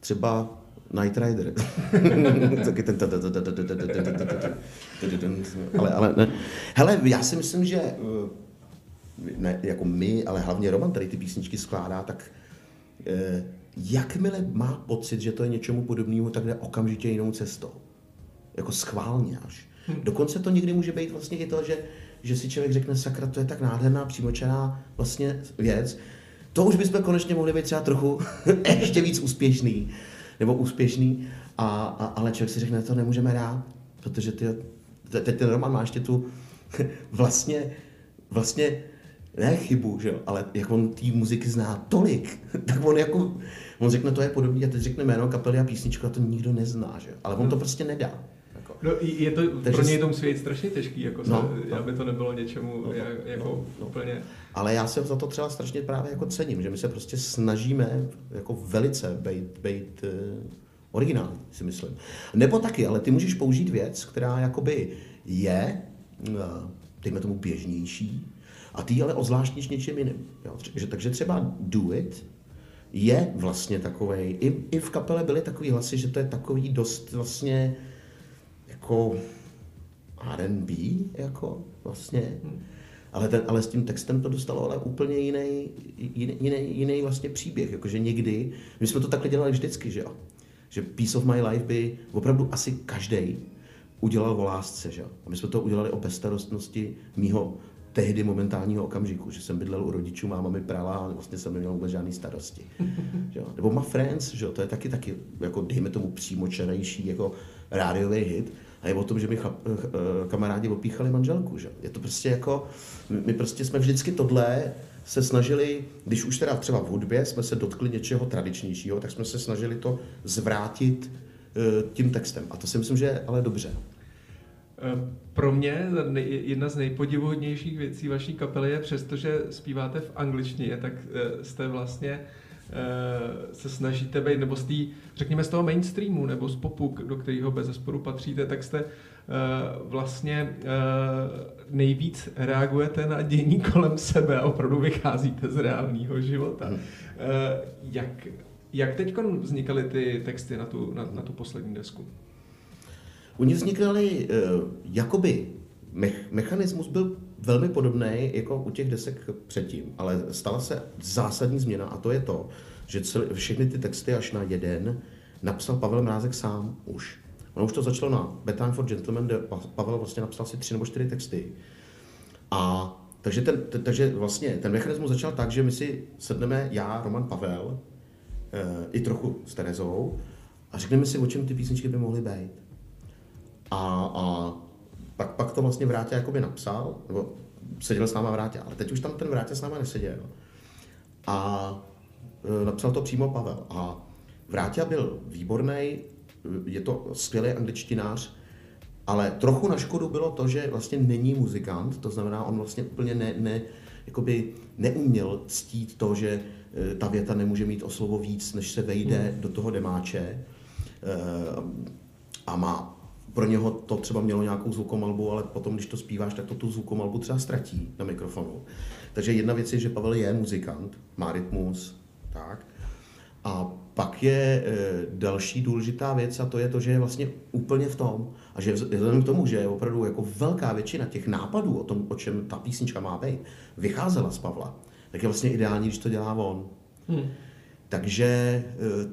[SPEAKER 3] třeba Night Rider. Taky ten... Ale, ale ne. Hele, já si myslím, že ne, jako my, ale hlavně Roman tady ty písničky skládá, tak Eh, jakmile má pocit, že to je něčemu podobnému, tak jde okamžitě jinou cestou. Jako schválně až. Hm. Dokonce to někdy může být vlastně i to, že, že si člověk řekne, sakra, to je tak nádherná, přímočará vlastně věc. To už bychom konečně mohli být třeba trochu ještě víc úspěšný, nebo úspěšný, a, a, ale člověk si řekne, to nemůžeme dát, protože ty, teď ten román má ještě tu vlastně, vlastně ne chybu, že jo, ale jak on té muziky zná tolik, tak on jako, on řekne, to je podobný, a teď řekne jméno kapely a písničku a to nikdo nezná, že jo, ale on to prostě nedá. Jako.
[SPEAKER 2] No, je to Takže pro něj tom svět strašně těžký, jako no, se, no, aby to nebylo něčemu no, jak, jako no, no. úplně...
[SPEAKER 3] Ale já se za to třeba strašně právě jako cením, že my se prostě snažíme jako velice být, být uh, originální, si myslím. Nebo taky, ale ty můžeš použít věc, která jakoby je, uh, dejme tomu běžnější, a ty ale ozvláštníš něčím jiným. Jo? Takže, takže třeba Do It je vlastně takový. I, I v kapele byly takový hlasy, že to je takový dost vlastně jako R&B, jako vlastně. Ale, ten, ale s tím textem to dostalo ale úplně jiný, jiný, jiný, jiný vlastně příběh. Jakože někdy, my jsme to takhle dělali vždycky, že jo. Že Piece of My Life by opravdu asi každý udělal o lásce, že jo. A my jsme to udělali o bezstarostnosti mýho tehdy momentálního okamžiku, že jsem bydlel u rodičů, máma mi prala a vlastně jsem neměl vůbec žádný starosti. že jo? Nebo My Friends, že jo? to je taky, taky jako dejme tomu přímočarejší jako rádiový hit. A je o tom, že mi chlap, eh, kamarádi opíchali manželku. Že? Je to prostě jako, my prostě jsme vždycky tohle se snažili, když už teda třeba v hudbě jsme se dotkli něčeho tradičnějšího, tak jsme se snažili to zvrátit eh, tím textem. A to si myslím, že je ale dobře.
[SPEAKER 2] Eh, pro mě jedna z nejpodivuhodnějších věcí vaší kapely je přesto, že zpíváte v angličtině, tak eh, jste vlastně se snažíte být, nebo z tý, řekněme z toho mainstreamu, nebo z popu, do kterého bez zesporu patříte, tak jste vlastně nejvíc reagujete na dění kolem sebe a opravdu vycházíte z reálného života. Hmm. Jak, jak teď vznikaly ty texty na tu, na, na tu poslední desku?
[SPEAKER 3] Oni vznikaly, uh, jakoby me- mechanismus byl velmi podobný jako u těch desek předtím, ale stala se zásadní změna a to je to, že celé, všechny ty texty až na jeden napsal Pavel Mrázek sám už. Ono už to začalo na Bedtime for Gentlemen, kde Pavel vlastně napsal si tři nebo čtyři texty. A takže, ten, ten, takže vlastně ten mechanismus začal tak, že my si sedneme, já, Roman Pavel, e, i trochu s Terezou, a řekneme si, o čem ty písničky by mohly být. A, a pak, pak to vlastně Vrátě jakoby napsal, nebo seděl s náma Vrátě, ale teď už tam ten Vrátě s náma neseděl. A e, napsal to přímo Pavel. A Vrátě byl výborný, je to skvělý angličtinář, ale trochu na škodu bylo to, že vlastně není muzikant, to znamená, on vlastně úplně ne, ne, jakoby neuměl ctít to, že e, ta věta nemůže mít o slovo víc, než se vejde hmm. do toho demáče. E, a má pro něho to třeba mělo nějakou zvukomalbu, ale potom, když to zpíváš, tak to tu zvukomalbu třeba ztratí na mikrofonu. Takže jedna věc je, že Pavel je muzikant, má rytmus, tak. A pak je e, další důležitá věc a to je to, že je vlastně úplně v tom a že vzhledem k tomu, že je opravdu jako velká většina těch nápadů o tom, o čem ta písnička má být, vycházela z Pavla, tak je vlastně ideální, když to dělá on. Hmm. Takže e,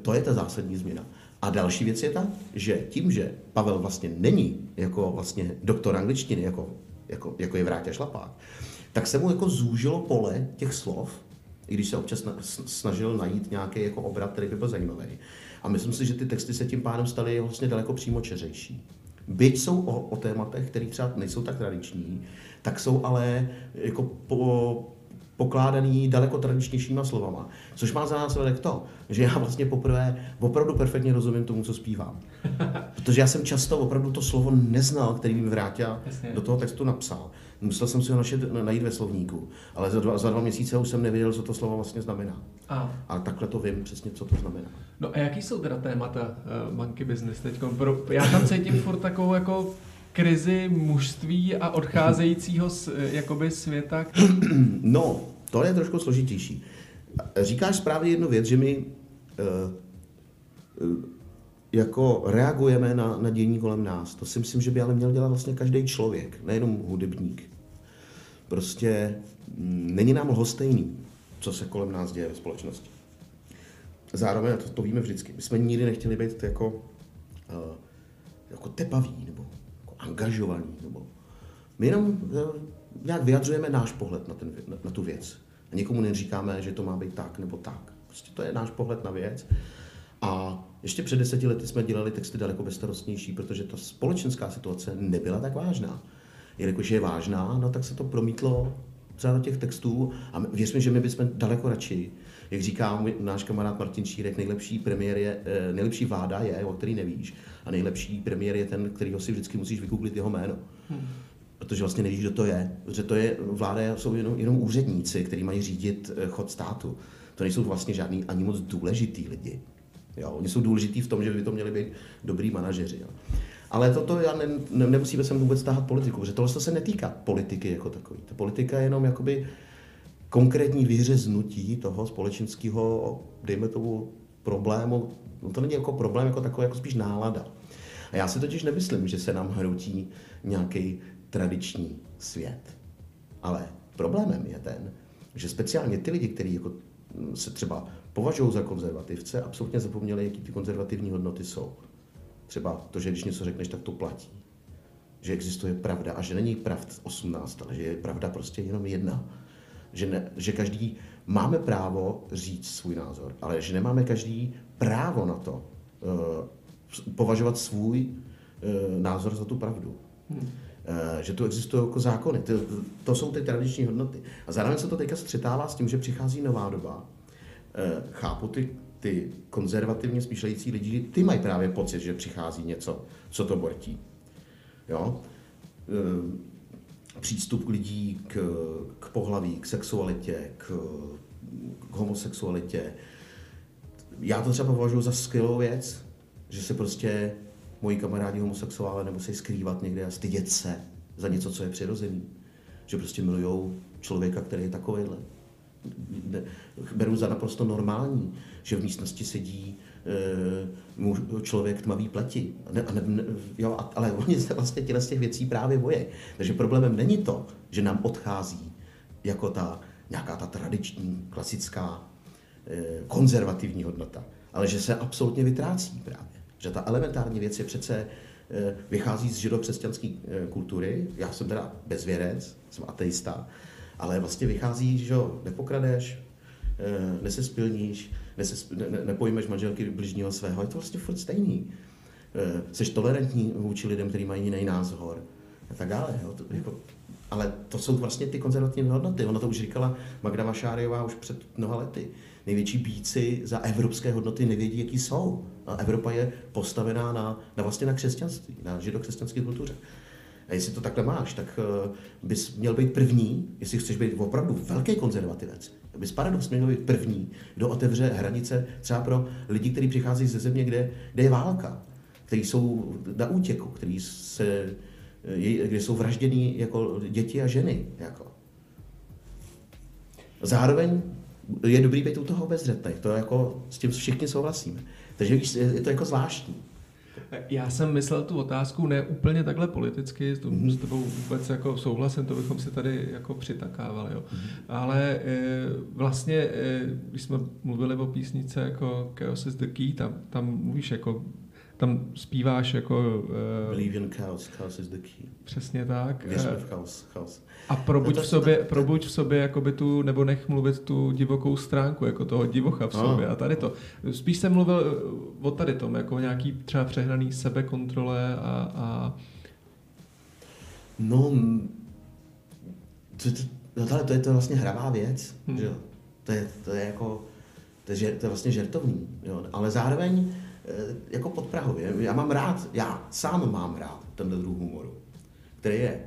[SPEAKER 3] to je ta zásadní změna. A další věc je ta, že tím, že Pavel vlastně není jako vlastně doktor angličtiny, jako, jako, jako je Vrátě Šlapák, tak se mu jako zúžilo pole těch slov, i když se občas snažil najít nějaký jako obrat, který by byl zajímavý. A myslím si, že ty texty se tím pádem staly vlastně daleko přímo čeřejší. Byť jsou o, o tématech, které třeba nejsou tak tradiční, tak jsou ale jako po, pokládaný daleko tradičnějšíma slovama. Což má za následek to, že já vlastně poprvé opravdu perfektně rozumím tomu, co zpívám. Protože já jsem často opravdu to slovo neznal, který mi vrátil do toho textu napsal. Musel jsem si ho našet, najít ve slovníku, ale za dva, za dva měsíce už jsem nevěděl, co to slovo vlastně znamená. A. Ale takhle to vím přesně, co to znamená.
[SPEAKER 2] No a jaký jsou teda témata uh, monkey business teď? Já tam cítím furt takovou jako krizi mužství a odcházejícího z, eh, jakoby světa?
[SPEAKER 3] No, to je trošku složitější. Říkáš správně jednu věc, že my uh, jako reagujeme na, na dění kolem nás. To si myslím, že by ale měl dělat vlastně každý člověk, nejenom hudebník. Prostě mm, není nám lhostejný, co se kolem nás děje ve společnosti. Zároveň, to, to víme vždycky, my jsme nikdy nechtěli být jako, uh, jako tepaví nebo angažovaní. Nebo my jenom uh, nějak vyjadřujeme náš pohled na, ten, na, na tu věc. A nikomu neříkáme, že to má být tak nebo tak. Prostě to je náš pohled na věc. A ještě před deseti lety jsme dělali texty daleko bezstarostnější, protože ta společenská situace nebyla tak vážná. Jelikož je vážná, no tak se to promítlo třeba do těch textů a věř mi, že my bychom daleko radši, jak říká náš kamarád Martin Šírek, nejlepší premiér je, eh, nejlepší vláda je, o který nevíš, a nejlepší premiér je ten, kterýho si vždycky musíš vygooglit jeho jméno. Hmm protože vlastně nevíš, kdo to je. Protože to je, vláda jsou jenom, jenom úředníci, kteří mají řídit eh, chod státu. To nejsou vlastně žádný ani moc důležitý lidi. Jo, oni jsou důležitý v tom, že by to měli být dobrý manažeři. Jo. Ale toto já ne, ne, nemusíme sem vůbec táhat politiku, protože tohle se netýká politiky jako takový. Ta politika je jenom jakoby konkrétní vyřeznutí toho společenského, dejme tomu, problému. No to není jako problém, jako takový, jako spíš nálada. A já si totiž nemyslím, že se nám hrotí nějaký tradiční svět. Ale problémem je ten, že speciálně ty lidi, kteří jako se třeba považují za konzervativce, absolutně zapomněli, jaký ty konzervativní hodnoty jsou. Třeba to, že když něco řekneš, tak to platí. Že existuje pravda a že není pravd 18, ale že je pravda prostě jenom jedna. Že, ne, že každý máme právo říct svůj názor, ale že nemáme každý právo na to uh, považovat svůj uh, názor za tu pravdu. Hmm. Uh, že tu existují jako zákony. To, to jsou ty tradiční hodnoty. A zároveň se to teďka střetává s tím, že přichází nová doba, Eh, chápu ty, ty konzervativně smýšlející lidi, ty mají právě pocit, že přichází něco, co to bortí. Jo? Přístup lidí k, k pohlaví, k sexualitě, k, k homosexualitě, já to třeba považuji za skvělou věc, že se prostě moji kamarádi homosexuále nemusí skrývat někde a stydět se za něco, co je přirozený. Že prostě milujou člověka, který je takovýhle. Beru za naprosto normální, že v místnosti sedí člověk tmavý pleti. Ne, ne, jo, ale oni se vlastně těle z těch věcí právě boje. Takže problémem není to, že nám odchází jako ta nějaká ta tradiční, klasická, e, konzervativní hodnota, ale že se absolutně vytrácí právě. Že ta elementární věc je přece e, vychází z židokřesťanské kultury. Já jsem teda bezvěrec, jsem ateista, ale vlastně vychází, že nepokradeš, nesespilníš, neses, ne, ne, nepojmeš manželky bližního svého, je to vlastně furt stejný. E, seš tolerantní vůči lidem, kteří mají jiný názor a tak dále. Jo. To, jako, ale to jsou vlastně ty konzervativní hodnoty. Ona to už říkala Magda Vašáriová už před mnoha lety. Největší bíci za evropské hodnoty nevědí, jaký jsou. A Evropa je postavená na, na vlastně na křesťanství, na židokřesťanské kultuře. A jestli to takhle máš, tak uh, bys měl být první, jestli chceš být opravdu velký konzervativec, bys paradoxně měl být první, kdo otevře hranice třeba pro lidi, kteří přicházejí ze země, kde, kde je válka, kteří jsou na útěku, kteří se, kde jsou vraždění jako děti a ženy. Jako. Zároveň je dobrý být u toho bezřetný, to jako s tím všichni souhlasíme. Takže je to jako zvláštní.
[SPEAKER 2] Já jsem myslel tu otázku ne úplně takhle politicky, s mm-hmm. s tebou vůbec jako souhlasem, to bychom si tady jako přitakávali, jo. Mm-hmm. Ale e, vlastně, e, když jsme mluvili o písnice jako Chaos is the Key, tam, tam mluvíš jako tam zpíváš jako...
[SPEAKER 3] Uh, Believe in chaos, chaos is the key.
[SPEAKER 2] Přesně tak.
[SPEAKER 3] Věřme v chaos, chaos.
[SPEAKER 2] A probuď, no v sobě, tak, probuď v sobě jakoby tu, nebo nech mluvit tu divokou stránku, jako toho divocha v no. sobě. A tady to. Spíš jsem mluvil eh, o tady tom, jako nějaký třeba přehnaný sebekontrole a... a...
[SPEAKER 3] No, to, to, no ale to je to vlastně hravá věc, hmm. že jo? To je, to je jako, to je, to je vlastně žertovní, jo? ale zároveň Eh, jako pod Prahově. Já mám rád, já sám mám rád tenhle druh humoru, který je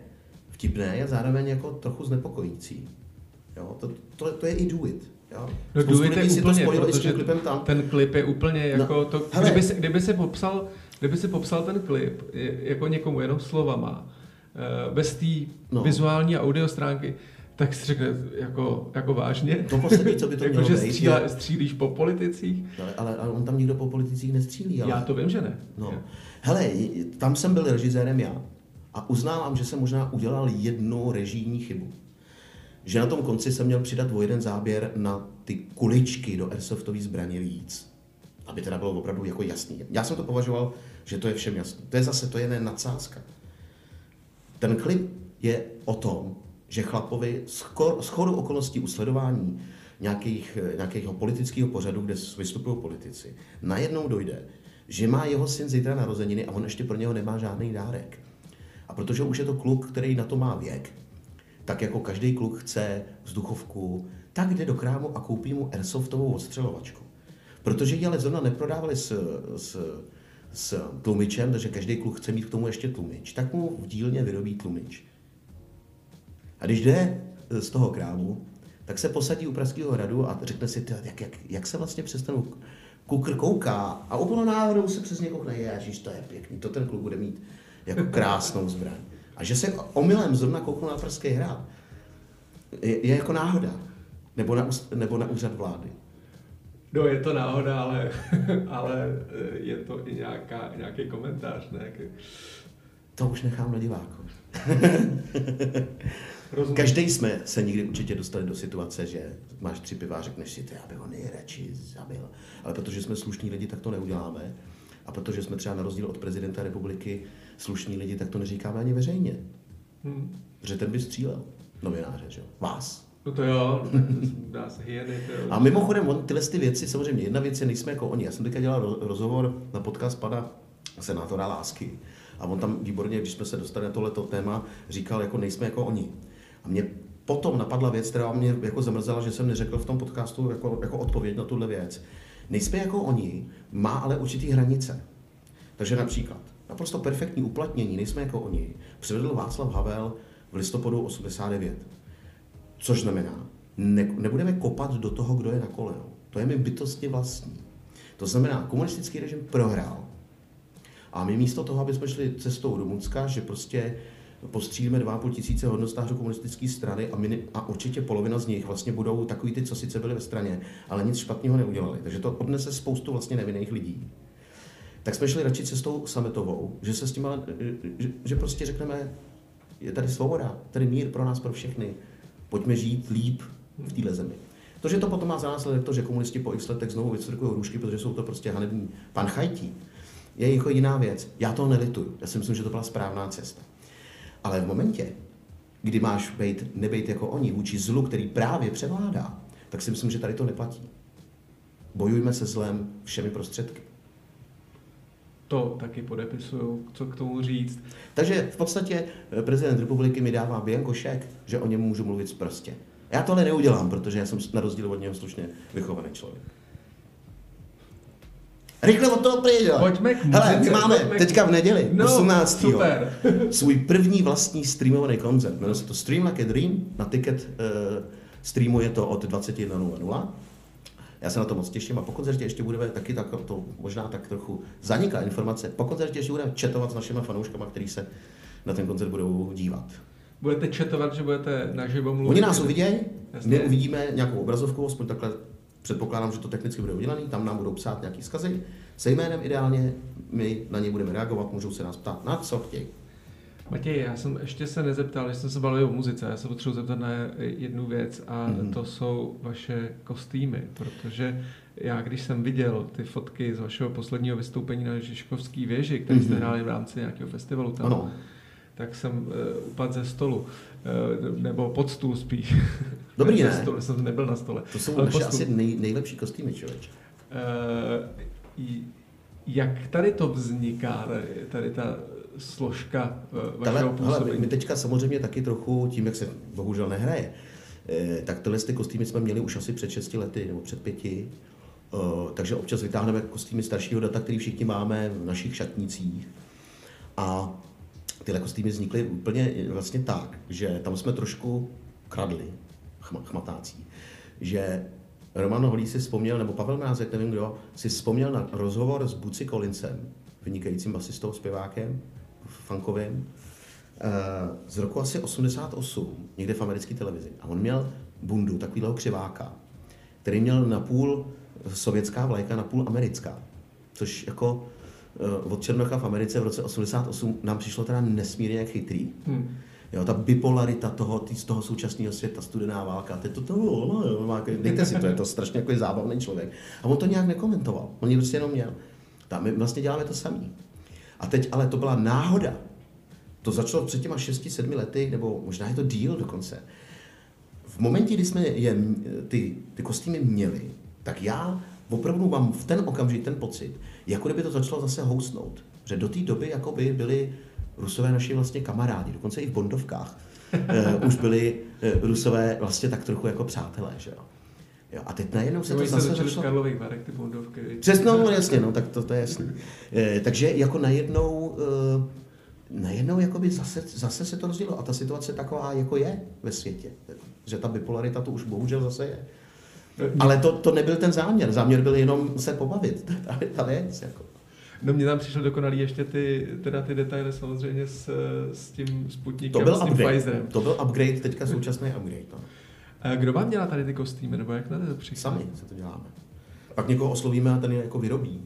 [SPEAKER 3] vtipný a zároveň jako trochu znepokojící. Jo? To, to, to je i do it. Jo?
[SPEAKER 2] No do it je úplně, protože klipem tam. ten klip je úplně no, jako no, to, hele, kdyby, si, kdyby, si popsal, kdyby si popsal ten klip jako někomu jenom slovama, eh, bez té no. vizuální a audio stránky, tak si řekne, jako, jako vážně?
[SPEAKER 3] To poslední, co by to
[SPEAKER 2] jako,
[SPEAKER 3] mělo
[SPEAKER 2] že střílá, střílíš po politicích?
[SPEAKER 3] Ale, ale, ale on tam nikdo po politicích nestřílí. Ale...
[SPEAKER 2] Já to vím, že ne.
[SPEAKER 3] No. Hele, tam jsem byl režisérem já a uznávám, že jsem možná udělal jednu režijní chybu. Že na tom konci jsem měl přidat o jeden záběr na ty kuličky do airsoftové zbraně víc. Aby teda bylo opravdu jako jasný. Já jsem to považoval, že to je všem jasný. To je zase, to je nadsázka. Ten klip je o tom, že chlapovi z chodu okolností u sledování nějakých, nějakého politického pořadu, kde vystupují politici, najednou dojde, že má jeho syn zítra narozeniny a on ještě pro něho nemá žádný dárek. A protože už je to kluk, který na to má věk, tak jako každý kluk chce vzduchovku, tak jde do krámu a koupí mu airsoftovou odstřelovačku. Protože ji ale zrovna neprodávali s, s, s tlumičem, takže každý kluk chce mít k tomu ještě tlumič, tak mu v dílně vyrobí tlumič. A když jde eh, z toho krámu, tak se posadí u Pražského hradu a řekne si, jak, jak, jak se vlastně přes ten kukr kouká a úplně náhodou se přes něj koukne, ježiš, to je pěkný, to ten kluk bude mít jako krásnou zbraň. A že se omylem zrovna kouknul na Pražský hrad, je, je jako náhoda. Nebo na, nebo na úřad vlády.
[SPEAKER 2] No, je to náhoda, ale, ale eh, je to i nějaká, nějaký komentář, ne?
[SPEAKER 3] To už nechám na diváku. Každý jsme se někdy určitě dostali do situace, že máš tři piva a řekneš si, já bych ho nejradši zabil. Ale protože jsme slušní lidi, tak to neuděláme. A protože jsme třeba na rozdíl od prezidenta republiky slušní lidi, tak to neříkáme ani veřejně. Hmm. Že ten by střílel novináře, že jo? Vás.
[SPEAKER 2] No to jo, dá se hyeny.
[SPEAKER 3] A mimochodem, on, tyhle ty věci, samozřejmě, jedna věc je, nejsme jako oni. Já jsem teďka dělal rozhovor na podcast pana senátora Lásky. A on tam výborně, když jsme se dostali na tohleto téma, říkal, jako nejsme jako oni. A mě potom napadla věc, která mě jako zamrzela, že jsem neřekl v tom podcastu jako, jako odpověď na tuhle věc. Nejsme jako oni, má ale určitý hranice. Takže například, naprosto perfektní uplatnění, nejsme jako oni, přivedl Václav Havel v listopadu 89. Což znamená, ne, nebudeme kopat do toho, kdo je na kolenou. To je mi bytostně vlastní. To znamená, komunistický režim prohrál. A my místo toho, aby jsme šli cestou do Mucka, že prostě postřílíme 2,5 tisíce hodnostářů komunistické strany a, my, a určitě polovina z nich vlastně budou takový ty, co sice byli ve straně, ale nic špatného neudělali. Takže to odnese spoustu vlastně nevinných lidí. Tak jsme šli radši cestou sametovou, že se s tím, že, že prostě řekneme, je tady svoboda, tady mír pro nás, pro všechny. Pojďme žít líp v téhle zemi. To, že to potom má za následek to, že komunisti po x letech znovu vystrkují růžky, protože jsou to prostě hanební panchajtí, je jako jiná věc. Já to nelituju. Já si myslím, že to byla správná cesta. Ale v momentě, kdy máš být, nebejt jako oni vůči zlu, který právě převládá, tak si myslím, že tady to neplatí. Bojujme se zlem všemi prostředky.
[SPEAKER 2] To taky podepisuju, co k tomu říct.
[SPEAKER 3] Takže v podstatě eh, prezident republiky mi dává biankošek, že o něm můžu mluvit prostě. Já to ale neudělám, protože já jsem na rozdíl od něho slušně vychovaný člověk. Rychle od toho pryč, jo.
[SPEAKER 2] Pojďme k
[SPEAKER 3] Hele, my máme
[SPEAKER 2] pojďme
[SPEAKER 3] teďka v neděli,
[SPEAKER 2] No,
[SPEAKER 3] 18.
[SPEAKER 2] super.
[SPEAKER 3] svůj první vlastní streamovaný koncert. Jmenuje se to Stream Like a Dream. Na ticket uh, streamu je to od 21.00. Já se na to moc těším a po koncertě ještě budeme taky tak, to možná tak trochu zaniká informace. Po koncertě ještě budeme četovat s našimi fanouškama, kteří se na ten koncert budou dívat.
[SPEAKER 2] Budete četovat, že budete naživo mluvit?
[SPEAKER 3] Oni nás uvidějí, my uvidíme nějakou obrazovku, aspoň takhle předpokládám, že to technicky bude udělané, tam nám budou psát nějaký vzkazy se jménem ideálně, my na ně budeme reagovat, můžou se nás ptát na co chtějí.
[SPEAKER 2] Matěj, já jsem ještě se nezeptal, že jsem se bavil o muzice, já se potřebuji zeptat na jednu věc a
[SPEAKER 3] Mhm.
[SPEAKER 2] to jsou vaše kostýmy, protože já když jsem viděl ty fotky z vašeho posledního vystoupení na Žižkovský věži, který jste
[SPEAKER 3] Mhm.
[SPEAKER 2] hráli v rámci nějakého festivalu tam,
[SPEAKER 3] Ano,
[SPEAKER 2] tak jsem uh, upadl ze stolu, uh, nebo pod stůl spíš.
[SPEAKER 3] Dobrý, ne?
[SPEAKER 2] stolu, jsem nebyl na stole.
[SPEAKER 3] to jsou
[SPEAKER 2] Ale
[SPEAKER 3] naše asi nej, nejlepší kostýmy, člověče.
[SPEAKER 2] J- jak tady to vzniká, tady, tady ta složka eh, vašeho
[SPEAKER 3] Hele, hele,
[SPEAKER 2] působení?
[SPEAKER 3] my, my teďka samozřejmě taky trochu, tím, jak se bohužel nehraje, eh, tak tyhle ty kostýmy jsme měli už asi před 6 lety nebo před pěti. Takže občas vytáhneme kostýmy staršího data, který všichni máme v našich šatnicích. A tyhle kostýmy vznikly úplně vlastně tak, že tam jsme trošku kradli, chma, chmatácí, že Roman Holý si vzpomněl, nebo Pavel Mrázek, nevím kdo, si vzpomněl na rozhovor s Buci Collinsem, vynikajícím basistou, zpěvákem, funkovým, eh, z roku asi 88, někde v americké televizi. A on měl bundu, takovýhle křiváka, který měl napůl sovětská vlajka, napůl americká. Což jako od Černocha v Americe v roce 88 nám přišlo teda nesmírně jak chytrý.
[SPEAKER 2] Hmm.
[SPEAKER 3] Jo, ta bipolarita toho, tý, z toho současného světa, studená válka, to, to, to, no, jo, jako- dejte si to, je to strašně jako zábavný člověk. A on to nějak nekomentoval, on ji prostě jenom měl. Tam my vlastně děláme to samý. A teď ale to byla náhoda. To začalo před těma 6-7 lety, nebo možná je to díl dokonce. V momentě, kdy jsme je, ty, ty kostýmy měli, tak já opravdu mám v ten okamžik ten pocit, jako kdyby to začalo zase housnout. Že do té doby jako by byli Rusové naši vlastně kamarádi, dokonce i v Bondovkách uh, už byli uh, Rusové vlastně tak trochu jako přátelé, že jo. jo a teď najednou se to zase začalo...
[SPEAKER 2] Karlových Varek, ty bondovky.
[SPEAKER 3] Přesně, no jasně, no, tak to, to je jasný. Eh, takže jako najednou, eh, najednou jakoby zase, zase se to rozdělilo a ta situace taková jako je ve světě. Že ta bipolarita to už bohužel zase je. Ale to, to nebyl ten záměr. Záměr byl jenom se pobavit. Je ta věc. Jako.
[SPEAKER 2] No mně tam přišlo dokonalý ještě ty, teda ty detaily samozřejmě s, s tím Sputnikem,
[SPEAKER 3] To byl
[SPEAKER 2] s tím
[SPEAKER 3] upgrade.
[SPEAKER 2] Pfizerem.
[SPEAKER 3] To byl upgrade, teďka současný upgrade. No.
[SPEAKER 2] A kdo vám dělá tady ty kostýmy, nebo jak na to přišlo?
[SPEAKER 3] Sami se to děláme. Pak někoho oslovíme a ten je jako vyrobí.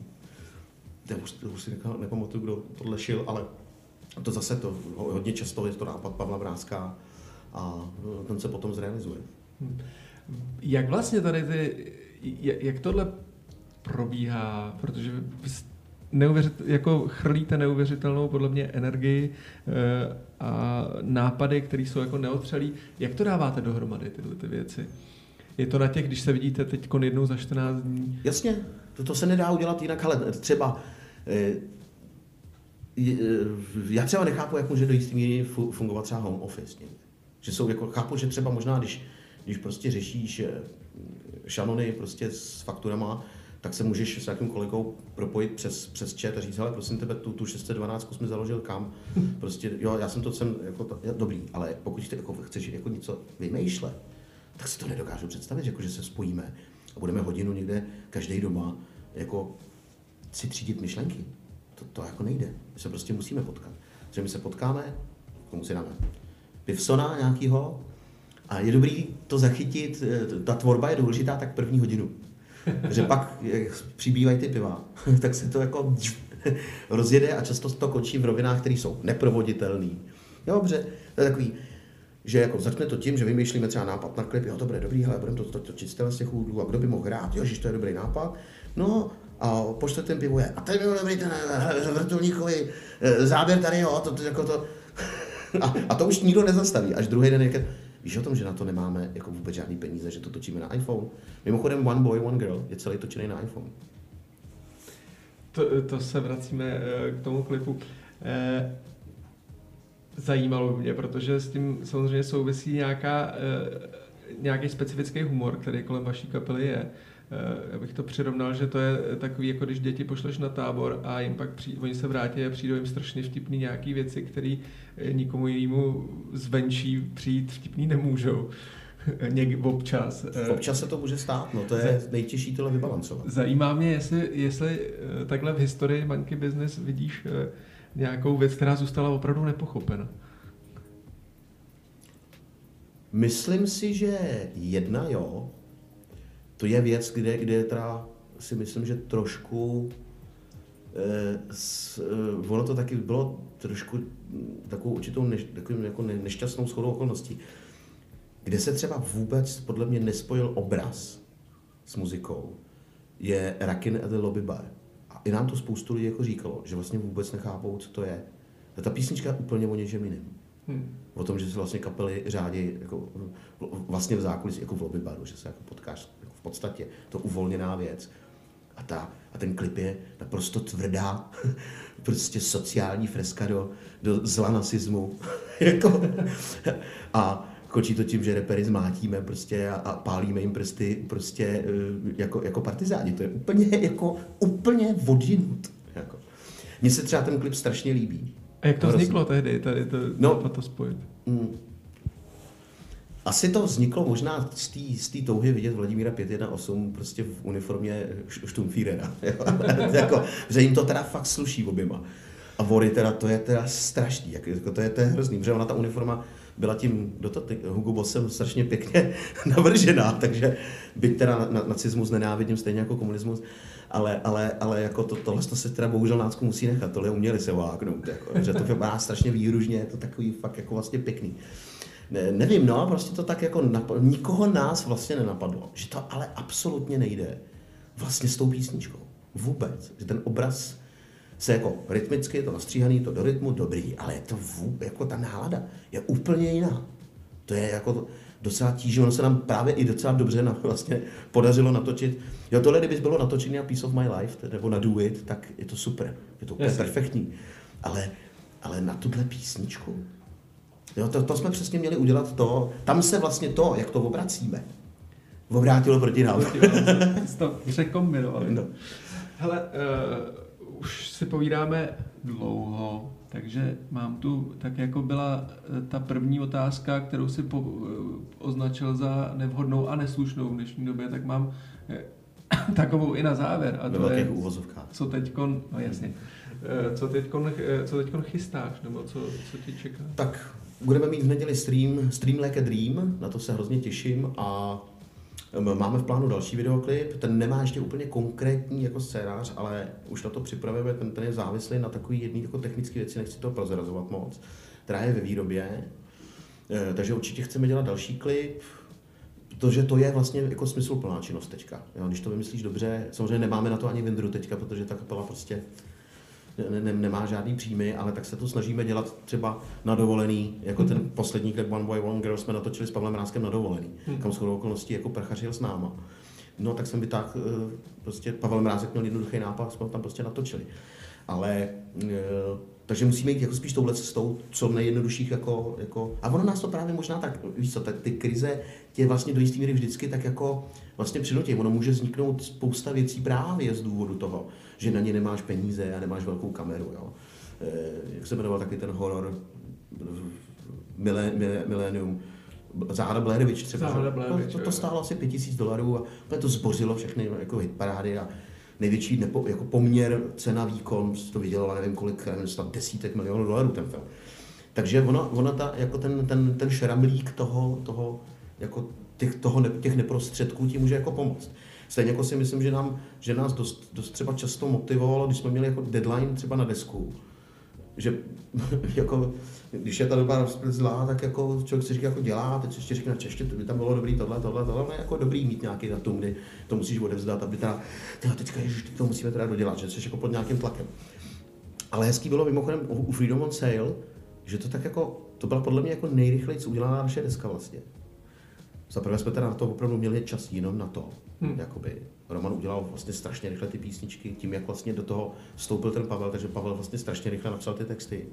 [SPEAKER 3] Já už, to už si nepamatuju, kdo tohle šil, ale to zase to hodně často je to nápad Pavla Vrázka a no, ten se potom zrealizuje.
[SPEAKER 2] Hm. Jak vlastně tady ty, jak, tohle probíhá, protože vy neuvěřit, jako chrlíte neuvěřitelnou podle mě energii eh, a nápady, které jsou jako neotřelí. Jak to dáváte dohromady tyhle ty věci? Je to na těch, když se vidíte teď jednou za 14 dní?
[SPEAKER 3] Jasně, to, to se nedá udělat jinak, ale třeba eh, eh, já třeba nechápu, jak může do jistý míry fu- fungovat třeba home office. Že jsou, jako, chápu, že třeba možná, když, když prostě řešíš eh, šanony prostě s fakturama, tak se můžeš s nějakým kolegou propojit přes, přes chat a říct, hele, prosím tebe, tu, tu 612 jsme založil kam? Prostě, jo, já jsem to sem, jako to, dobrý, ale pokud ty, jako, chceš jako něco vymýšlet, tak si to nedokážu představit, jako, že se spojíme a budeme hodinu někde každý doma jako si třídit myšlenky. To, to jako nejde. My se prostě musíme potkat. Že my se potkáme, komu si dáme pivsona nějakýho a je dobrý to zachytit, eh, ta tvorba je důležitá tak první hodinu. že pak, jak přibývají ty piva, tak se to jako rozjede a často to končí v rovinách, které jsou neprovoditelné. Dobře, to je takový, že jako začne to tím, že vymýšlíme třeba nápad na klip, jo, to bude dobrý, ale budeme to, to, to točit z těch a kdo by mohl hrát, jo, že to je dobrý nápad. No a po čtvrtém pivu je, a tady byl dobrý ten eh, vrtulníkový eh, záběr tady, jo, to, to, jako to, a, a, to už nikdo nezastaví. Až druhý den je, víš o tom, že na to nemáme jako vůbec žádný peníze, že to točíme na iPhone. Mimochodem One Boy, One Girl je celý točený na iPhone.
[SPEAKER 2] To, to se vracíme eh, k tomu klipu. Zajímalo mě, protože s tím samozřejmě souvisí nějaká, nějaký specifický humor, který kolem vaší kapely je. Eh, já bych to přirovnal, že to je takový, jako když děti pošleš na tábor a jim pak přijde, oni se vrátí a přijdou jim strašně vtipný nějaký věci, které eh, nikomu jinému zvenčí přijít vtipný nemůžou. Něk občas.
[SPEAKER 3] Eh, občas se to může stát, no to je nejtěžší tohle vybalancovat.
[SPEAKER 2] Zajímá mě, jestli, jestli takhle v historii Monkey Business vidíš nějakou věc, která zůstala opravdu nepochopena.
[SPEAKER 3] Myslím si, že jedna jo, to je věc, kde, kde teda si myslím, že trošku eh, s, eh, ono to taky bylo trošku takovou určitou neš, takovým jako ne, nešťastnou shodou okolností, kde se třeba vůbec podle mě nespojil obraz s muzikou, je Rakin at the Lobby Bar. A i nám to spoustu lidí jako říkalo, že vlastně vůbec nechápou, co to je. A ta písnička je úplně o něčem jiném. Hmm. O tom, že se vlastně kapely řádí jako, vlastně v zákulisí, jako v lobby baru, že se jako potkáš v podstatě to uvolněná věc. A, ta, a ten klip je naprosto tvrdá, prostě sociální freska do, do zla nasismu. jako, a končí to tím, že repery zmátíme prostě a, a pálíme jim prsty prostě e, jako, jako partizáni. To je úplně jako úplně odjinut. Jako. Mně se třeba ten klip strašně líbí.
[SPEAKER 2] A jak to Hrozně. vzniklo tehdy, tady to, no, to spojit? Mm,
[SPEAKER 3] asi to vzniklo možná z té touhy vidět Vladimíra 518 prostě v uniformě Štumfírera. jako, že jim to teda fakt sluší oběma. A Vory teda, to je teda strašný, jako, to, je, to je hrozný, protože ona ta uniforma byla tím to, Hugo Bossem strašně pěkně navržená, takže byť teda na, na, nacismus nenávidím stejně jako komunismus, ale, ale, ale jako to, tohle to se teda bohužel nácku musí nechat, tohle uměli se váknout, jako, že to vypadá strašně výružně, je to takový fakt jako vlastně pěkný ne, nevím, no, prostě to tak jako napadlo. Nikoho nás vlastně nenapadlo, že to ale absolutně nejde vlastně s tou písničkou. Vůbec. Že ten obraz se jako rytmicky, to nastříhaný, to do rytmu, dobrý, ale je to vůbec, jako ta nálada je úplně jiná. To je jako docela tíží, ono se nám právě i docela dobře na, vlastně podařilo natočit. Jo, tohle, kdyby bylo natočený na Piece of My Life, nebo na Do It, tak je to super, je to úplně perfektní. Ale, ale na tuhle písničku, Jo, to, to jsme přesně měli udělat to, tam se vlastně to, jak to obracíme, obrátilo proti nám.
[SPEAKER 2] to překombinovali. No. Hele, uh, už si povídáme dlouho, takže mám tu, tak jako byla eh, ta první otázka, kterou si po, uh, označil za nevhodnou a neslušnou v dnešní době, tak mám uh, takovou i na závěr.
[SPEAKER 3] A to je,
[SPEAKER 2] co teďkon, no jasně, co teďkon, co teďkon chystáš, nebo co, co ti čeká?
[SPEAKER 3] Tak Budeme mít v neděli stream, stream Like a Dream, na to se hrozně těším a Máme v plánu další videoklip, ten nemá ještě úplně konkrétní jako scénář, ale už na to připravujeme, ten, ten je závislý na takový jedný jako technické věci, nechci to prozrazovat moc, která je ve výrobě. E, takže určitě chceme dělat další klip, protože to je vlastně jako smysluplná činnost teďka. Jo, když to vymyslíš dobře, samozřejmě nemáme na to ani Vindru teďka, protože ta kapela prostě ne, ne, nemá žádný příjmy, ale tak se to snažíme dělat třeba na dovolený, jako ten mhm. poslední klip One Boy One Girl jsme natočili s Pavlem Ráskem na dovolený, hmm. kam shodou okolností jako prchařil s náma. No tak jsem vytáhl, eh, prostě Pavel Mrázek měl jednoduchý nápad, jsme ho tam prostě natočili. Ale eh, takže musíme jít jako spíš touhle cestou, co nejjednodušších jako, jako, a ono nás to právě možná tak, víš co, tak ty krize tě vlastně do jistý míry vždycky tak jako vlastně přinutí. Ono může vzniknout spousta věcí právě z důvodu toho, že na ně nemáš peníze a nemáš velkou kameru. Jo. E, jak se jmenoval taky ten horor Millennium, Záhada Blairwitch třeba.
[SPEAKER 2] Záhada Blairwitch,
[SPEAKER 3] to, to, to stálo asi 5000 dolarů a to zbořilo všechny jako hitparády a největší nepo, jako poměr cena výkon, to vydělala nevím kolik, snad desítek milionů dolarů ten film. Takže ona, ona ta, jako ten, ten, ten šramlík toho, toho, jako těch, toho ne, těch neprostředků ti může jako pomoct. Stejně jako si myslím, že, nám, že nás dost, dost třeba často motivovalo, když jsme měli jako deadline třeba na desku, že jako, když je ta doba zlá, tak jako člověk si říká, jako dělá, teď si ještě říká, čeště, to by tam bylo dobrý tohle, tohle, tohle, ale jako dobrý mít nějaký datum, kdy to musíš odevzdat, aby teda, teda teďka, ježiš, to musíme teda dodělat, že jsi jako pod nějakým tlakem. Ale hezký bylo mimochodem u Freedom on Sale, že to tak jako, to byla podle mě jako nejrychleji udělaná naše deska vlastně. Za prvé jsme teda na to opravdu měli čas jenom na to. Hmm. Jakoby Roman udělal vlastně strašně rychle ty písničky, tím, jak vlastně do toho vstoupil ten Pavel, takže Pavel vlastně strašně rychle napsal ty texty.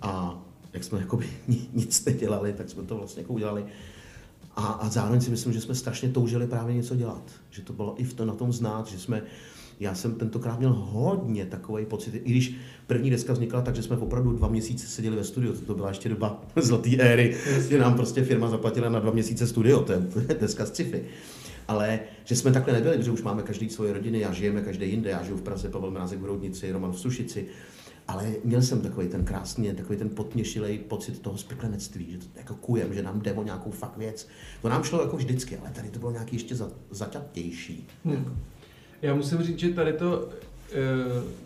[SPEAKER 3] A jak jsme jakoby nic nedělali, tak jsme to vlastně jako udělali. A, a zároveň si myslím, že jsme strašně toužili právě něco dělat. Že to bylo i v to, na tom znát, že jsme já jsem tentokrát měl hodně takový pocit, i když první deska vznikla tak, že jsme opravdu dva měsíce seděli ve studiu, to byla ještě doba zlaté éry, kdy nám prostě firma zaplatila na dva měsíce studio, to je, to je deska z sci-fi. Ale že jsme takhle nebyli, protože už máme každý svoje rodiny, já žijeme každý jinde, já žiju v Praze, Pavel Mrázek v Hroudnici, Roman v Sušici, ale měl jsem takový ten krásný, takový ten potměšilej pocit toho speklenectví, že to jako kujem, že nám jde o nějakou fakt věc. To nám šlo jako vždycky, ale tady to bylo nějaký ještě za, zaťatější. Hmm.
[SPEAKER 2] Já musím říct, že tady to e,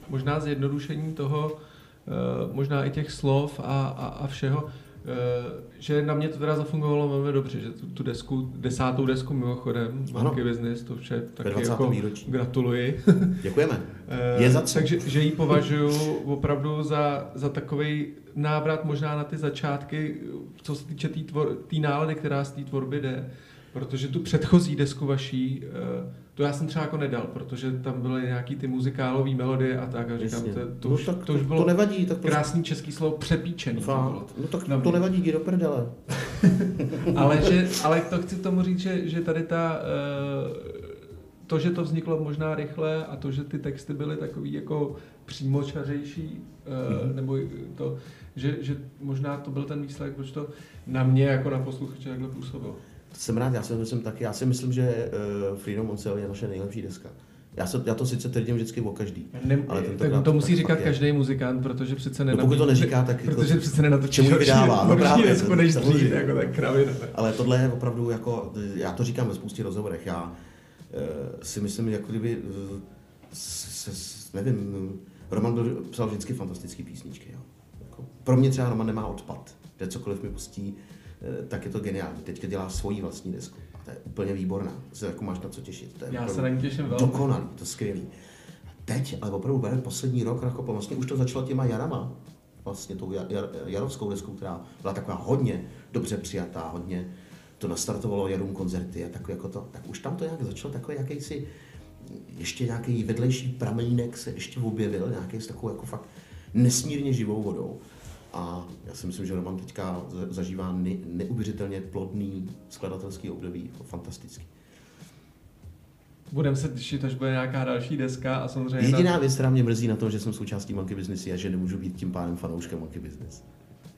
[SPEAKER 2] možná zjednodušení toho, e, možná i těch slov a, a, a všeho, že na mě to teda zafungovalo velmi dobře, že tu, tu desku, desátou desku mimochodem, Monkey Business, to vše taky jako výročí. gratuluji.
[SPEAKER 3] Děkujeme. Je za co.
[SPEAKER 2] Takže že ji považuji opravdu za, za takový návrat možná na ty začátky, co se týče té tý nálady, která z té tvorby jde. Protože tu předchozí desku vaší, to já jsem třeba jako nedal, protože tam byly nějaký ty muzikálové melodie a tak a říkám, to, to, no, už, tak to už bylo
[SPEAKER 3] to nevadí, tak
[SPEAKER 2] prostě... krásný český slovo přepíčený.
[SPEAKER 3] Fakt, no tak to, to nevadí, jdi do prdele.
[SPEAKER 2] ale, že, ale to chci tomu říct, že, že tady ta, uh, to, že to vzniklo možná rychle a to, že ty texty byly takový jako přímočařejší, uh, mm-hmm. nebo to, že, že možná to byl ten výsledek, proč to na mě jako na posluchače takhle působilo.
[SPEAKER 3] Jsem rád, já si myslím taky. Já si myslím, že uh, Freedom on Sale je naše nejlepší deska. Já, se, já to sice tvrdím vždycky o každý.
[SPEAKER 2] Ne, ale tak to musí říkat každý muzikant, protože přece
[SPEAKER 3] nenatočí. No pokud to neříká, tak
[SPEAKER 2] protože to, přece nenatočí
[SPEAKER 3] čemu vydává.
[SPEAKER 2] No právě, desku než dřív, jako tak kravina.
[SPEAKER 3] Ale tohle je opravdu jako, já to říkám ve spoustě rozhovorech, já uh, si myslím, jako kdyby, uh, se, se, nevím, Roman byl, psal vždycky fantastické písničky. Jo. Jako, pro mě třeba Roman nemá odpad, kde cokoliv mi pustí, Eh, tak je to geniální. Teďka dělá svoji vlastní desku. To je úplně výborná. To se jako máš na co těšit. To je
[SPEAKER 2] Já se na ní těším velmi.
[SPEAKER 3] Dokonalý, to je skvělý. Teď, ale opravdu bere poslední rok, rok vlastně už to začalo těma jarama, vlastně tou jar, jar, jarovskou deskou, která byla taková hodně dobře přijatá, hodně to nastartovalo jarům koncerty a tak jako to, tak už tam to nějak začalo takový jakýsi, ještě nějaký vedlejší pramínek se ještě objevil, nějaký s takovou jako fakt nesmírně živou vodou. A já si myslím, že Roman teďka zažívá ne, neuvěřitelně plodný skladatelský období, fantastický.
[SPEAKER 2] Budeme se těšit, až bude nějaká další deska a samozřejmě...
[SPEAKER 3] Jediná věc, která mě mrzí na tom, že jsem součástí Monkey Business, je, že nemůžu být tím pádem fanouškem Monkey Business.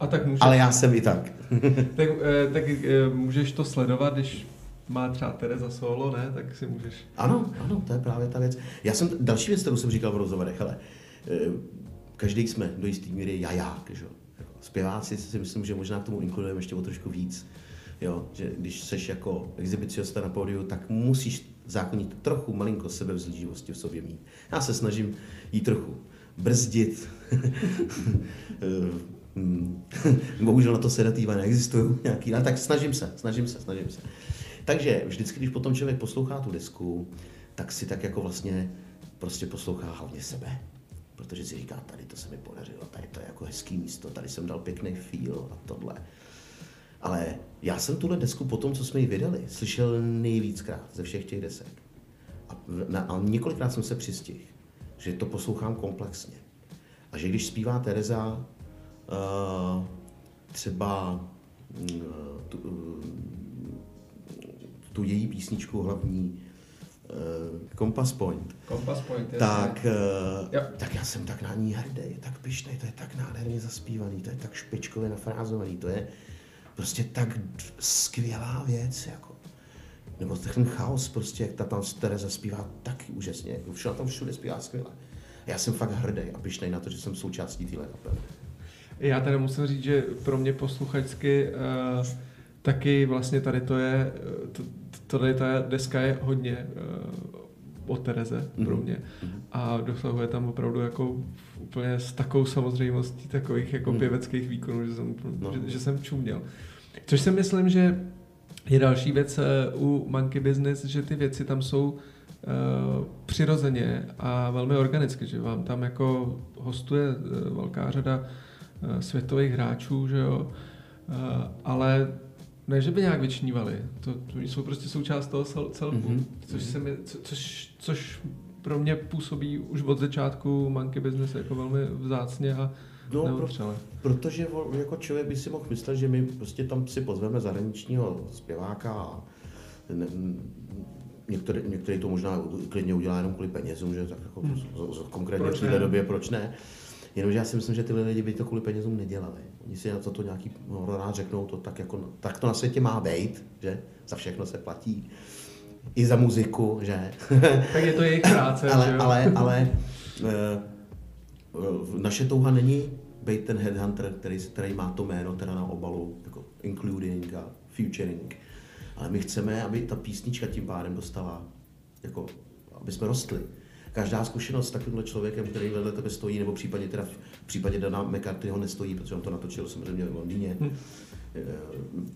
[SPEAKER 2] A tak můžeš...
[SPEAKER 3] Ale já jsem i tak.
[SPEAKER 2] tak, eh, tak eh, můžeš to sledovat, když má třeba Tereza solo, ne? Tak si můžeš...
[SPEAKER 3] Ano, ano, to je právě ta věc. Já jsem, další věc, kterou jsem říkal v rozhovorech, ale eh, každý jsme do jisté míry jaják, že? Zpěváci si myslím, že možná k tomu inkludujeme ještě o trošku víc. Jo, že když seš jako exhibicionista na pódiu, tak musíš zákonit trochu malinko sebevzlíživosti v sobě mít. Já se snažím jí trochu brzdit. Bohužel na to sedativa neexistují nějaký, ale tak snažím se, snažím se, snažím se. Takže vždycky, když potom člověk poslouchá tu desku, tak si tak jako vlastně prostě poslouchá hlavně sebe protože si říká, tady to se mi podařilo, tady to je jako hezký místo, tady jsem dal pěkný feel a tohle. Ale já jsem tuhle desku po tom, co jsme ji vydali, slyšel nejvíckrát ze všech těch desek. A, na, a několikrát jsem se přistihl, že to poslouchám komplexně. A že když zpívá Tereza uh, třeba uh, tu, uh, tu její písničku hlavní, Compass Point,
[SPEAKER 2] Compass Point
[SPEAKER 3] tak, uh, tak já jsem tak na ní hrdý, tak pišnej, to je tak nádherně zaspívaný, to je tak špičkově nafrázovaný, to je prostě tak skvělá věc. Jako. nebo ten chaos prostě, jak ta tam Tereza zpívá taky úžasně, jako všude tam všude zpívá skvěle. Já jsem fakt hrdý a pišnej na to, že jsem součástí téhle kapely.
[SPEAKER 2] Já tady musím říct, že pro mě posluchačsky uh, taky vlastně tady to je, to, tady ta deska je hodně uh, o Tereze pro mhm. mě a dosahuje tam opravdu jako úplně s takovou samozřejmostí takových jako mm. pěveckých výkonů, že jsem, no. že, že jsem čuměl. Což si myslím, že je další věc eh, u Monkey Business, že ty věci tam jsou uh, přirozeně a velmi organicky, že vám tam jako hostuje velká řada světových hráčů, že jo, uh, ale ne, že by nějak vyčnívali, to, to jsou prostě součást toho celku, mm-hmm. což, se mi, co, což, což pro mě působí už od začátku monkey business jako velmi vzácně a No, pro,
[SPEAKER 3] protože jako člověk by si mohl myslet, že my prostě tam si pozveme zahraničního zpěváka a ne, některý, některý to možná klidně udělá jenom kvůli penězům, že tak jako hmm. z, z, konkrétně v této době, proč ne? Jenomže já si myslím, že ty lidi by to kvůli penězům nedělali. Oni si na to, to nějaký rád řeknou, to tak, jako, tak to na světě má být, že za všechno se platí. I za muziku, že?
[SPEAKER 2] tak je to jejich práce.
[SPEAKER 3] ale, že jo? ale, ale e, naše touha není být ten headhunter, který, který má to jméno teda na obalu, jako including a featuring. Ale my chceme, aby ta písnička tím pádem dostala, jako, aby jsme rostli každá zkušenost s takovýmhle člověkem, který vedle tebe stojí, nebo případně teda v případě Dana McCarthyho nestojí, protože on to natočil samozřejmě v Londýně, hmm.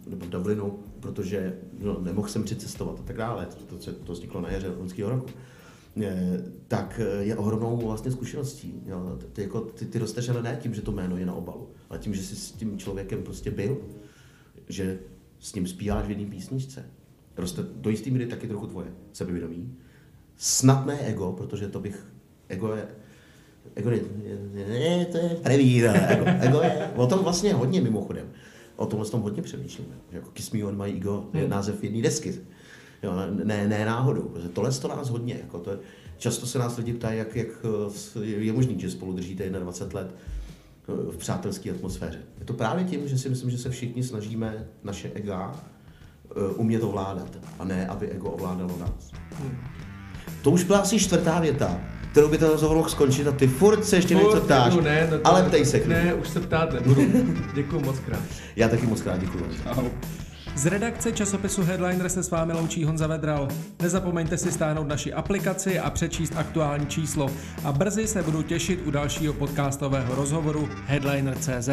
[SPEAKER 3] nebo v Dublinu, protože no, nemohl jsem přicestovat a tak dále. To, to, to vzniklo na jaře loňského roku eh, tak eh, je ohromnou vlastně zkušeností. Jo. Ty, jako, ty, ty rosteš ale ne tím, že to jméno je na obalu, ale tím, že jsi s tím člověkem prostě byl, že s ním zpíváš v jedné písničce. Roste do jisté míry taky trochu tvoje sebevědomí, snad ne ego, protože to bych, ego je, ego je, ne, to je prevíra, ego, ego je, o tom vlastně hodně mimochodem, o tomhle tom hodně přemýšlím, že jako Kiss Me On My Ego je hmm. název jedné desky, jo, ne, ne náhodou, protože tohle to nás hodně, jako to je, často se nás lidi ptají, jak, jak je možný, že spolu držíte 21 let eh, v přátelské atmosféře. Je to právě tím, že si myslím, že se všichni snažíme naše ega eh, umět ovládat, a ne, aby ego ovládalo nás. Hmm. To už byla asi čtvrtá věta, kterou by ten rozhovor mohl skončit a ty furt se ještě furt, něco ptáš.
[SPEAKER 2] Ne,
[SPEAKER 3] no ale ptej se.
[SPEAKER 2] Ne, už se ptát nebudu. děkuji moc krát.
[SPEAKER 3] Já taky moc krát děkuji.
[SPEAKER 4] Z redakce časopisu Headliner se s vámi loučí Honza Vedral. Nezapomeňte si stáhnout naši aplikaci a přečíst aktuální číslo. A brzy se budu těšit u dalšího podcastového rozhovoru Headliner.cz.